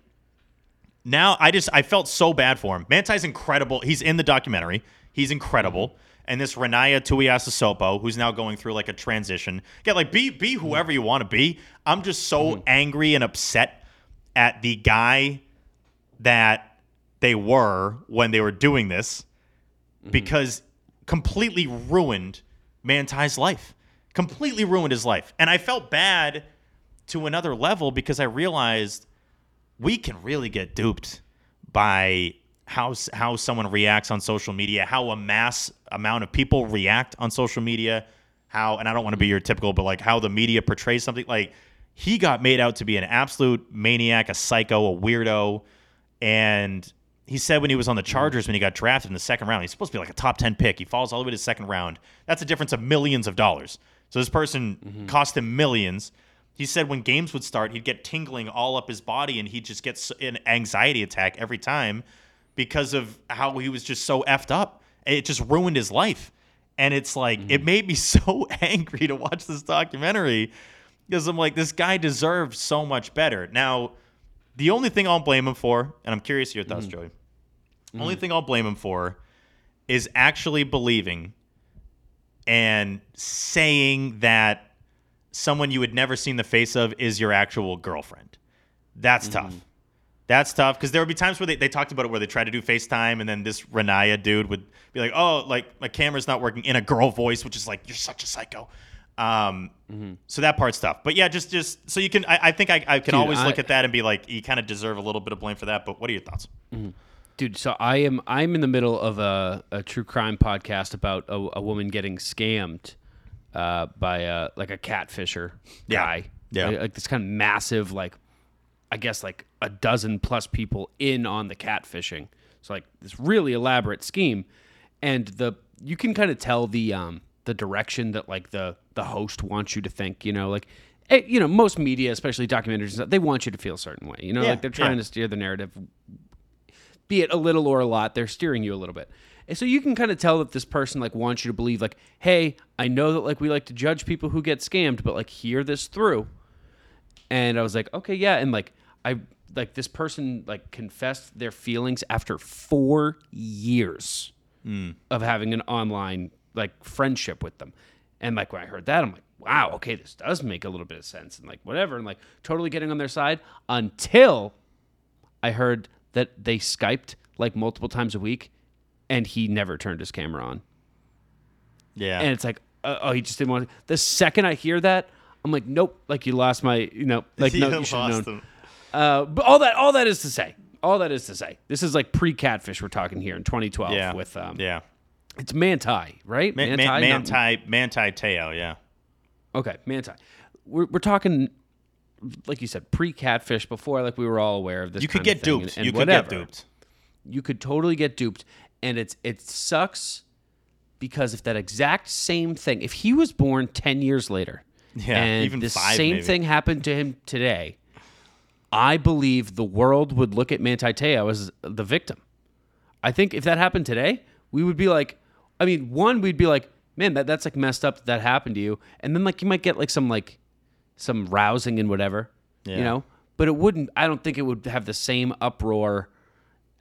now I just I felt so bad for him. Manti's incredible. He's in the documentary. He's incredible. Mm-hmm. And this Ronaiah Tuiasosopo, who's now going through like a transition. Yeah, like be be whoever you want to be. I'm just so mm-hmm. angry and upset at the guy that they were when they were doing this mm-hmm. because completely ruined Manti's life. Completely ruined his life. And I felt bad to another level because I realized we can really get duped by how how someone reacts on social media, how a mass amount of people react on social media, how and I don't want to be your typical, but like how the media portrays something. Like he got made out to be an absolute maniac, a psycho, a weirdo, and he said when he was on the Chargers when he got drafted in the second round, he's supposed to be like a top ten pick. He falls all the way to the second round. That's a difference of millions of dollars. So this person mm-hmm. cost him millions. He said when games would start, he'd get tingling all up his body and he'd just get an anxiety attack every time because of how he was just so effed up. It just ruined his life. And it's like, it mm-hmm. made me so angry to watch this documentary because I'm like, this guy deserves so much better. Now, the only thing I'll blame him for, and I'm curious your thoughts, mm-hmm. Joey, mm-hmm. only thing I'll blame him for is actually believing and saying that someone you had never seen the face of is your actual girlfriend. That's mm-hmm. tough. That's tough because there would be times where they, they talked about it where they tried to do FaceTime and then this Ronaiah dude would be like, oh, like my camera's not working in a girl voice, which is like, you're such a psycho. Um, mm-hmm. So that part's tough. But yeah, just just so you can, I, I think I, I can Dude, always look at that and be like, you kind of deserve a little bit of blame for that. But what are your thoughts? Mm-hmm. dude. So I am I'm in the middle of a, a true crime podcast about a, a woman getting scammed uh, by uh, like a catfisher Yeah. guy. Yeah. like, like this kind of massive like I guess like a dozen plus people in on the catfishing. So like this really elaborate scheme, and the you can kind of tell the um the direction that like the the host wants you to think. You know, like eh, you know most media, especially documentaries, they want you to feel a certain way. You know, Yeah, like they're trying yeah. to steer the narrative be it a little or a lot, they're steering you a little bit. And so you can kind of tell that this person like wants you to believe like, hey, I know that like we like to judge people who get scammed, but like hear this through. And I was like, okay, yeah, and like I like this person like confessed their feelings after four years hmm. of having an online like friendship with them. And like when I heard that, I'm like, wow, okay, this does make a little bit of sense and like whatever, and like totally getting on their side until I heard that they Skyped like multiple times a week and he never turned his camera on. Yeah. And it's like, uh, oh, he just didn't want to. The second I hear that, I'm like, nope, like you lost my, you know, like no, you should have known. Uh, but all that, all that is to say, all that is to say, this is like pre-catfish we're talking here in 2012 Yeah. with, um, yeah. it's Manti, right? Man, Manti, man, Manti, Manti Teo, yeah. Okay, Manti. We're, we're talking, like you said, pre-catfish before, like we were all aware of this. You could get duped. and- and you could whatever. get duped. you could totally get duped and it's it sucks because if that exact same thing if he was born 10 years later Yeah, and even the same maybe. thing happened to him today i believe the world would look at manti Te'o as the victim i think if that happened today we would be like i mean one we'd be like man that, that's like messed up that that happened to you and then like you might get like some like some rousing and whatever Yeah. you know but it wouldn't i don't think it would have the same uproar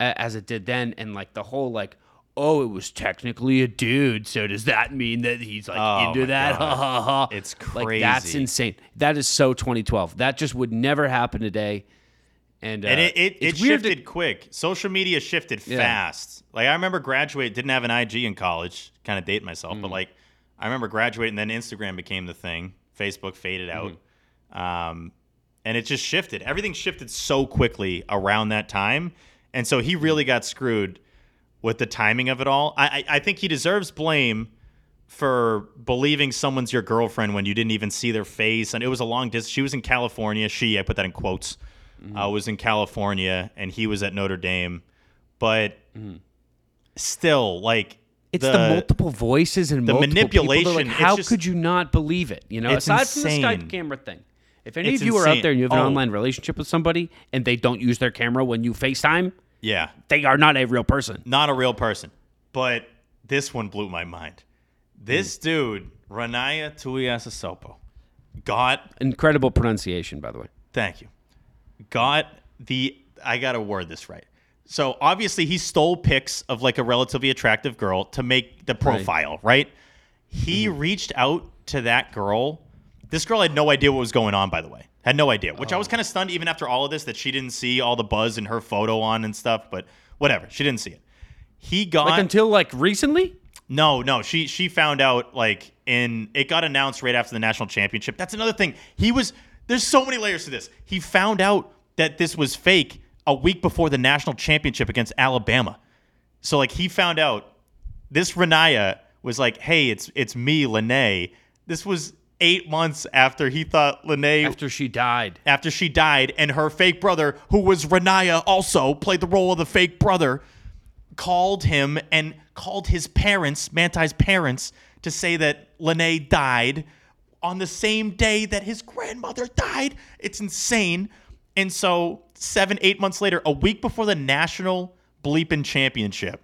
as it did then and like the whole like oh it was technically a dude so does that mean that he's like Oh, into that ha ha ha It's like that's insane that is so 2012 that just would never happen today and, uh, And it, it, it weird to- shifted quick. Social media shifted Yeah. fast. Like I remember graduate didn't have an IG in college. Kind of date myself, Mm. but like I remember graduating, then Instagram became the thing. Facebook faded out, Mm-hmm. um, and it just shifted. Everything shifted so quickly around that time, and so he really got screwed with the timing of it all. I, I, I think he deserves blame for believing someone's your girlfriend when you didn't even see their face. And it was a long distance. She was in California. She, I put that in quotes, uh, was in California, and he was at Notre Dame. But still, like it's the, multiple voices and the multiple people. Manipulation, Like, how just- could you not believe it? You know, It's aside from the. Skype camera thing. If any It's of you are out there and you have an Oh. online relationship with somebody and they don't use their camera when you FaceTime, yeah, they are not a real person. not a real person. But this one blew my mind. This Hmm. dude, Ronaiah Tuiasosopo, got Incredible pronunciation, by the way. Thank you. Got the I gotta word this right. So obviously he stole pics of like a relatively attractive girl to make the profile, right? He Mm-hmm. reached out to that girl. This girl had no idea what was going on, by the way. Had no idea. Which I Oh. was kind of stunned even after all of this that she didn't see all the buzz and her photo on and stuff, but whatever. She didn't see it. He got Like until like recently? no, no. She she found out like in it got announced right after the national championship. That's another thing. He was there's so many layers to this. He found out that this was fake a week before the national championship against Alabama. So like he found out this Ronaiah was like, "Hey, it's it's me, Lennay." This was 8 months after he thought Lennay After she died. after she died, and her fake brother, who was Ronaiah, also played the role of the fake brother, called him and called his parents, Manti's parents, to say that Lennay died on the same day that his grandmother died. It's insane. And so, seven, eight months later, a week before the national bleeping championship,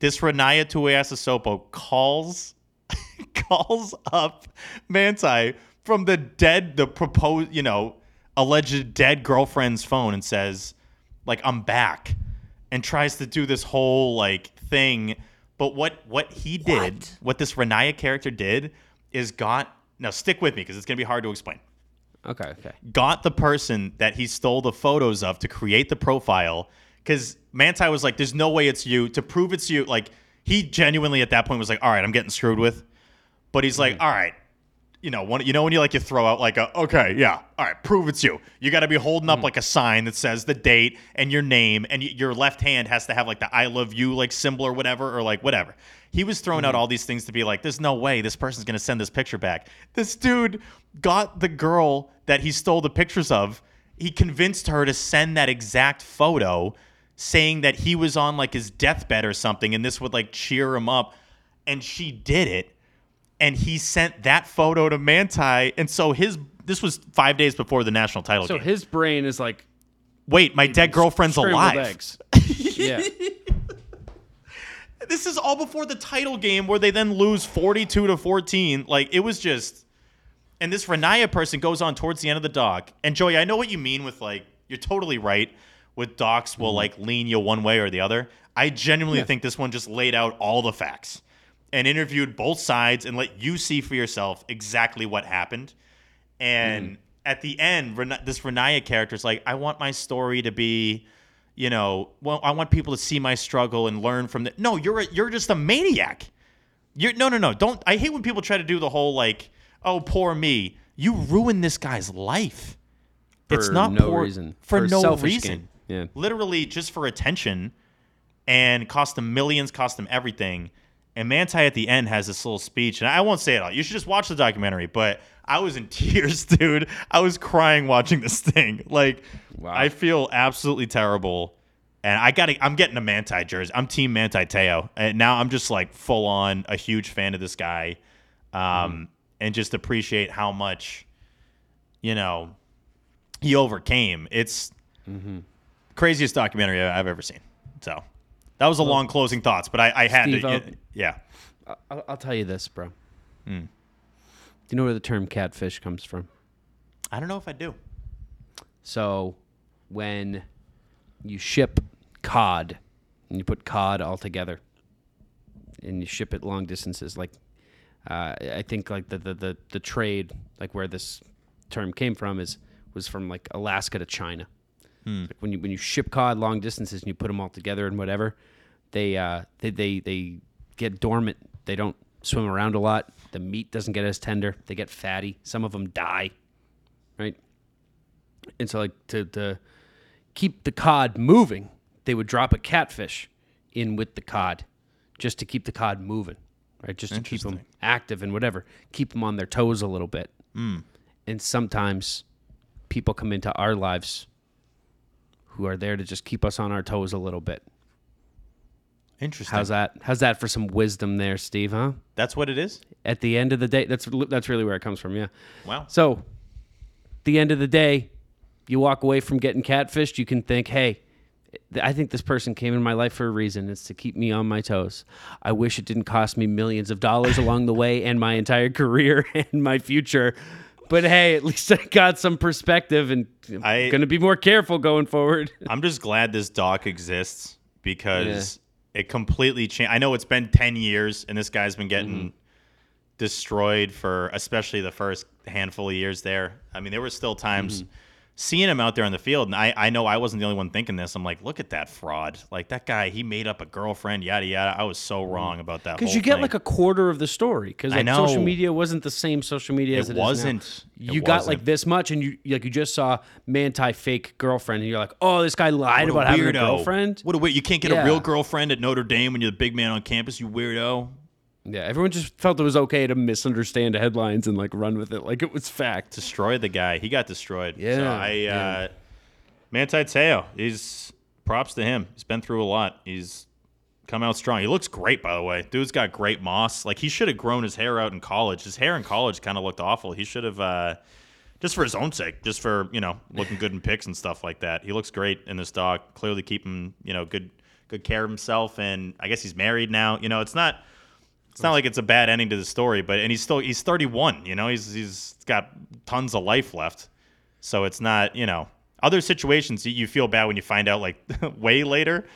this Ronaiah Tuiasosopo calls calls up Manti from the dead, the proposed, you know, alleged dead girlfriend's phone and says, like, I'm back, and tries to do this whole like thing. But what what he did, what, this Ronaiah character did, is got now stick with me because it's gonna be hard to explain. Okay, okay. Got the person that he stole the photos of to create the profile because Manti was like, "There's no way it's you." To prove it's you, like he genuinely at that point was like, "All right, I'm getting screwed with," but he's like, mm-hmm. "All right." you know, one, you know when you like you throw out like a okay, yeah, all right, prove it's you. You got to be holding up mm. like a sign that says the date and your name, and y- your left hand has to have like the I love you like symbol or whatever, or like whatever. He was throwing out mm-hmm. all these things to be like, there's no way this person's gonna send this picture back. This dude got the girl that he stole the pictures of. He convinced her to send that exact photo, saying that he was on like his deathbed or something, and this would like cheer him up. And she did it and he sent that photo to Manti, and so his this was five days before the national title game. So game. his brain is like Wait, my dead girlfriend's alive. yeah. This is all before the title game where they then lose forty-two to fourteen. Like it was just, and this Ronaiah person goes on towards the end of the doc. And Joey, I know what you mean with like you're totally right. With docs will mm-hmm. like lean you one way or the other. I genuinely think this one just laid out all the facts and interviewed both sides and let you see for yourself exactly what happened. And mm-hmm. at the end, this Ronaiah character is like, I want my story to be, you know, well, I want people to see my struggle and learn from it. No, you're a, you're just a maniac. You're no, no, no. Don't. I hate when people try to do the whole like, oh, poor me. You ruined this guy's life. it's not no poor, reason. for, For no reason. gain. Yeah. literally just for attention, and cost them millions, cost them everything. And Manti at the end has this little speech, and I won't say it all. You should just watch the documentary. But I was in tears, dude. I was crying watching this thing. Like, Wow. I feel absolutely terrible. And I got I'm getting a Manti jersey. I'm team Manti Teo. And now I'm just like full on a huge fan of this guy. Um, and just appreciate how much, you know, he overcame. It's craziest documentary I've ever seen. So that was a long closing thoughts, but I, I had Steve, to. I'll- yeah. I'll, I'll tell you this, bro. Hmm. Do you know where the term catfish comes from? I don't know if I do. So, when you ship cod and you put cod all together and you ship it long distances, like uh, I think like the, the the the trade, like where this term came from, is was from like Alaska to China. Like when you when you ship cod long distances and you put them all together and whatever, they uh, they they they get dormant. They don't swim around a lot. The meat doesn't get as tender. They get fatty. Some of them die. Right. And so, like to, to keep the cod moving, they would drop a catfish in with the cod, just to keep the cod moving, right? Just to keep them active and whatever, keep them on their toes a little bit. And sometimes people come into our lives who are there to just keep us on our toes a little bit. Interesting. How's that? How's that for some wisdom there, Steve? Huh? That's what it is. At the end of the day, that's that's really where it comes from. Yeah. Wow. So, the end of the day, you walk away from getting catfished, you can think, hey, I think this person came in my life for a reason. It's to keep me on my toes. I wish it didn't cost me millions of dollars along the way and my entire career and my future. But hey, at least I got some perspective and I'm I- going to be more careful going forward. I'm just glad this doc exists because it completely changed. I know it's been 10 years and this guy's been getting Mm-hmm. destroyed for especially the first handful of years there. I mean, there were still times Mm-hmm. Seeing him out there on the field, and I, I know I wasn't the only one thinking this. I'm like, look at that fraud. Like, that guy, he made up a girlfriend, yada, yada. I was so mm-hmm. wrong about that Because you get thing. like a quarter of the story. Because I like, social media wasn't the same social media as It it is now. wasn't. It You got wasn't. like this much, and you like you just saw Manti fake girlfriend, and you're like, oh, this guy lied about having a girlfriend. What a weird. You can't get Yeah. a real girlfriend at Notre Dame when you're the big man on campus, you weirdo. Yeah, everyone just felt it was okay to misunderstand headlines and like run with it like it was fact. destroyed the guy. He got destroyed. So Yeah, I, yeah. uh, Manti Teo, he's props to him. He's been through a lot. He's come out strong. He looks great, by the way. Dude's got great moss. Like he should have grown his hair out in college. His hair in college kind of looked awful. He should have, uh, just for his own sake, just for you know looking good in pics and stuff like that. He looks great in this dog. Clearly keeping you know good good care of himself, and I guess he's married now. You know, it's not it's not like it's a bad ending to the story, but and he's still he's 31. You know, he's he's got tons of life left. So it's not you know other situations you- feel bad when you find out like way later.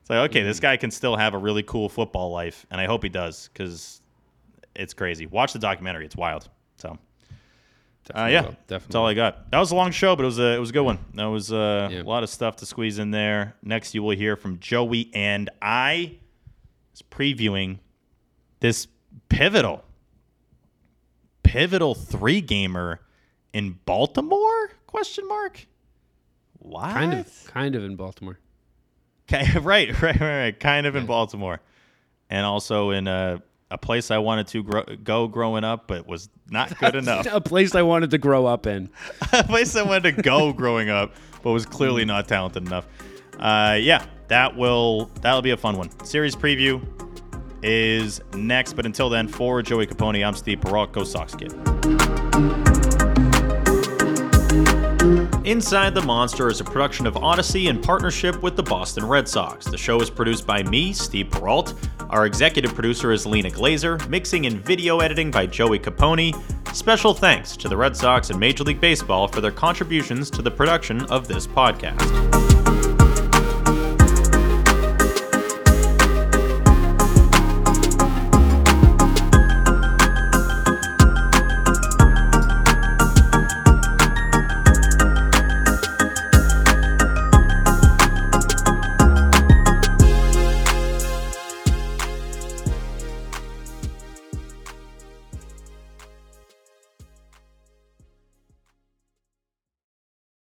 It's like okay, this guy can still have a really cool football life, and I hope he does because it's crazy. Watch the documentary; it's wild. So. Uh, yeah, will. that's all I got. That was a long show, but it was a it was a good one. That was uh, Yeah. a lot of stuff to squeeze in there. Next, you will hear from Joey and I is previewing this pivotal, pivotal three gamer in Baltimore? Question mark. What? Kind of, kind of in Baltimore. Okay, right, right, right, right. Kind of in Baltimore, and also in a a place I wanted to grow, go growing up, but was not good enough. A place I wanted to grow up in. a place I wanted to go growing up, but was clearly not talented enough. Uh, yeah, that will that'll be a fun one. Series preview is next, but until then, for Joey Capone, I'm Steve Perrault. Go Sox Kid. Inside the Monster is a production of Audacy in partnership with the Boston Red Sox. The show is produced by me, Steve Perrault. Our executive producer is Lena Glazer, mixing and video editing by Joey Capone. Special thanks to the Red Sox and Major League Baseball for their contributions to the production of this podcast.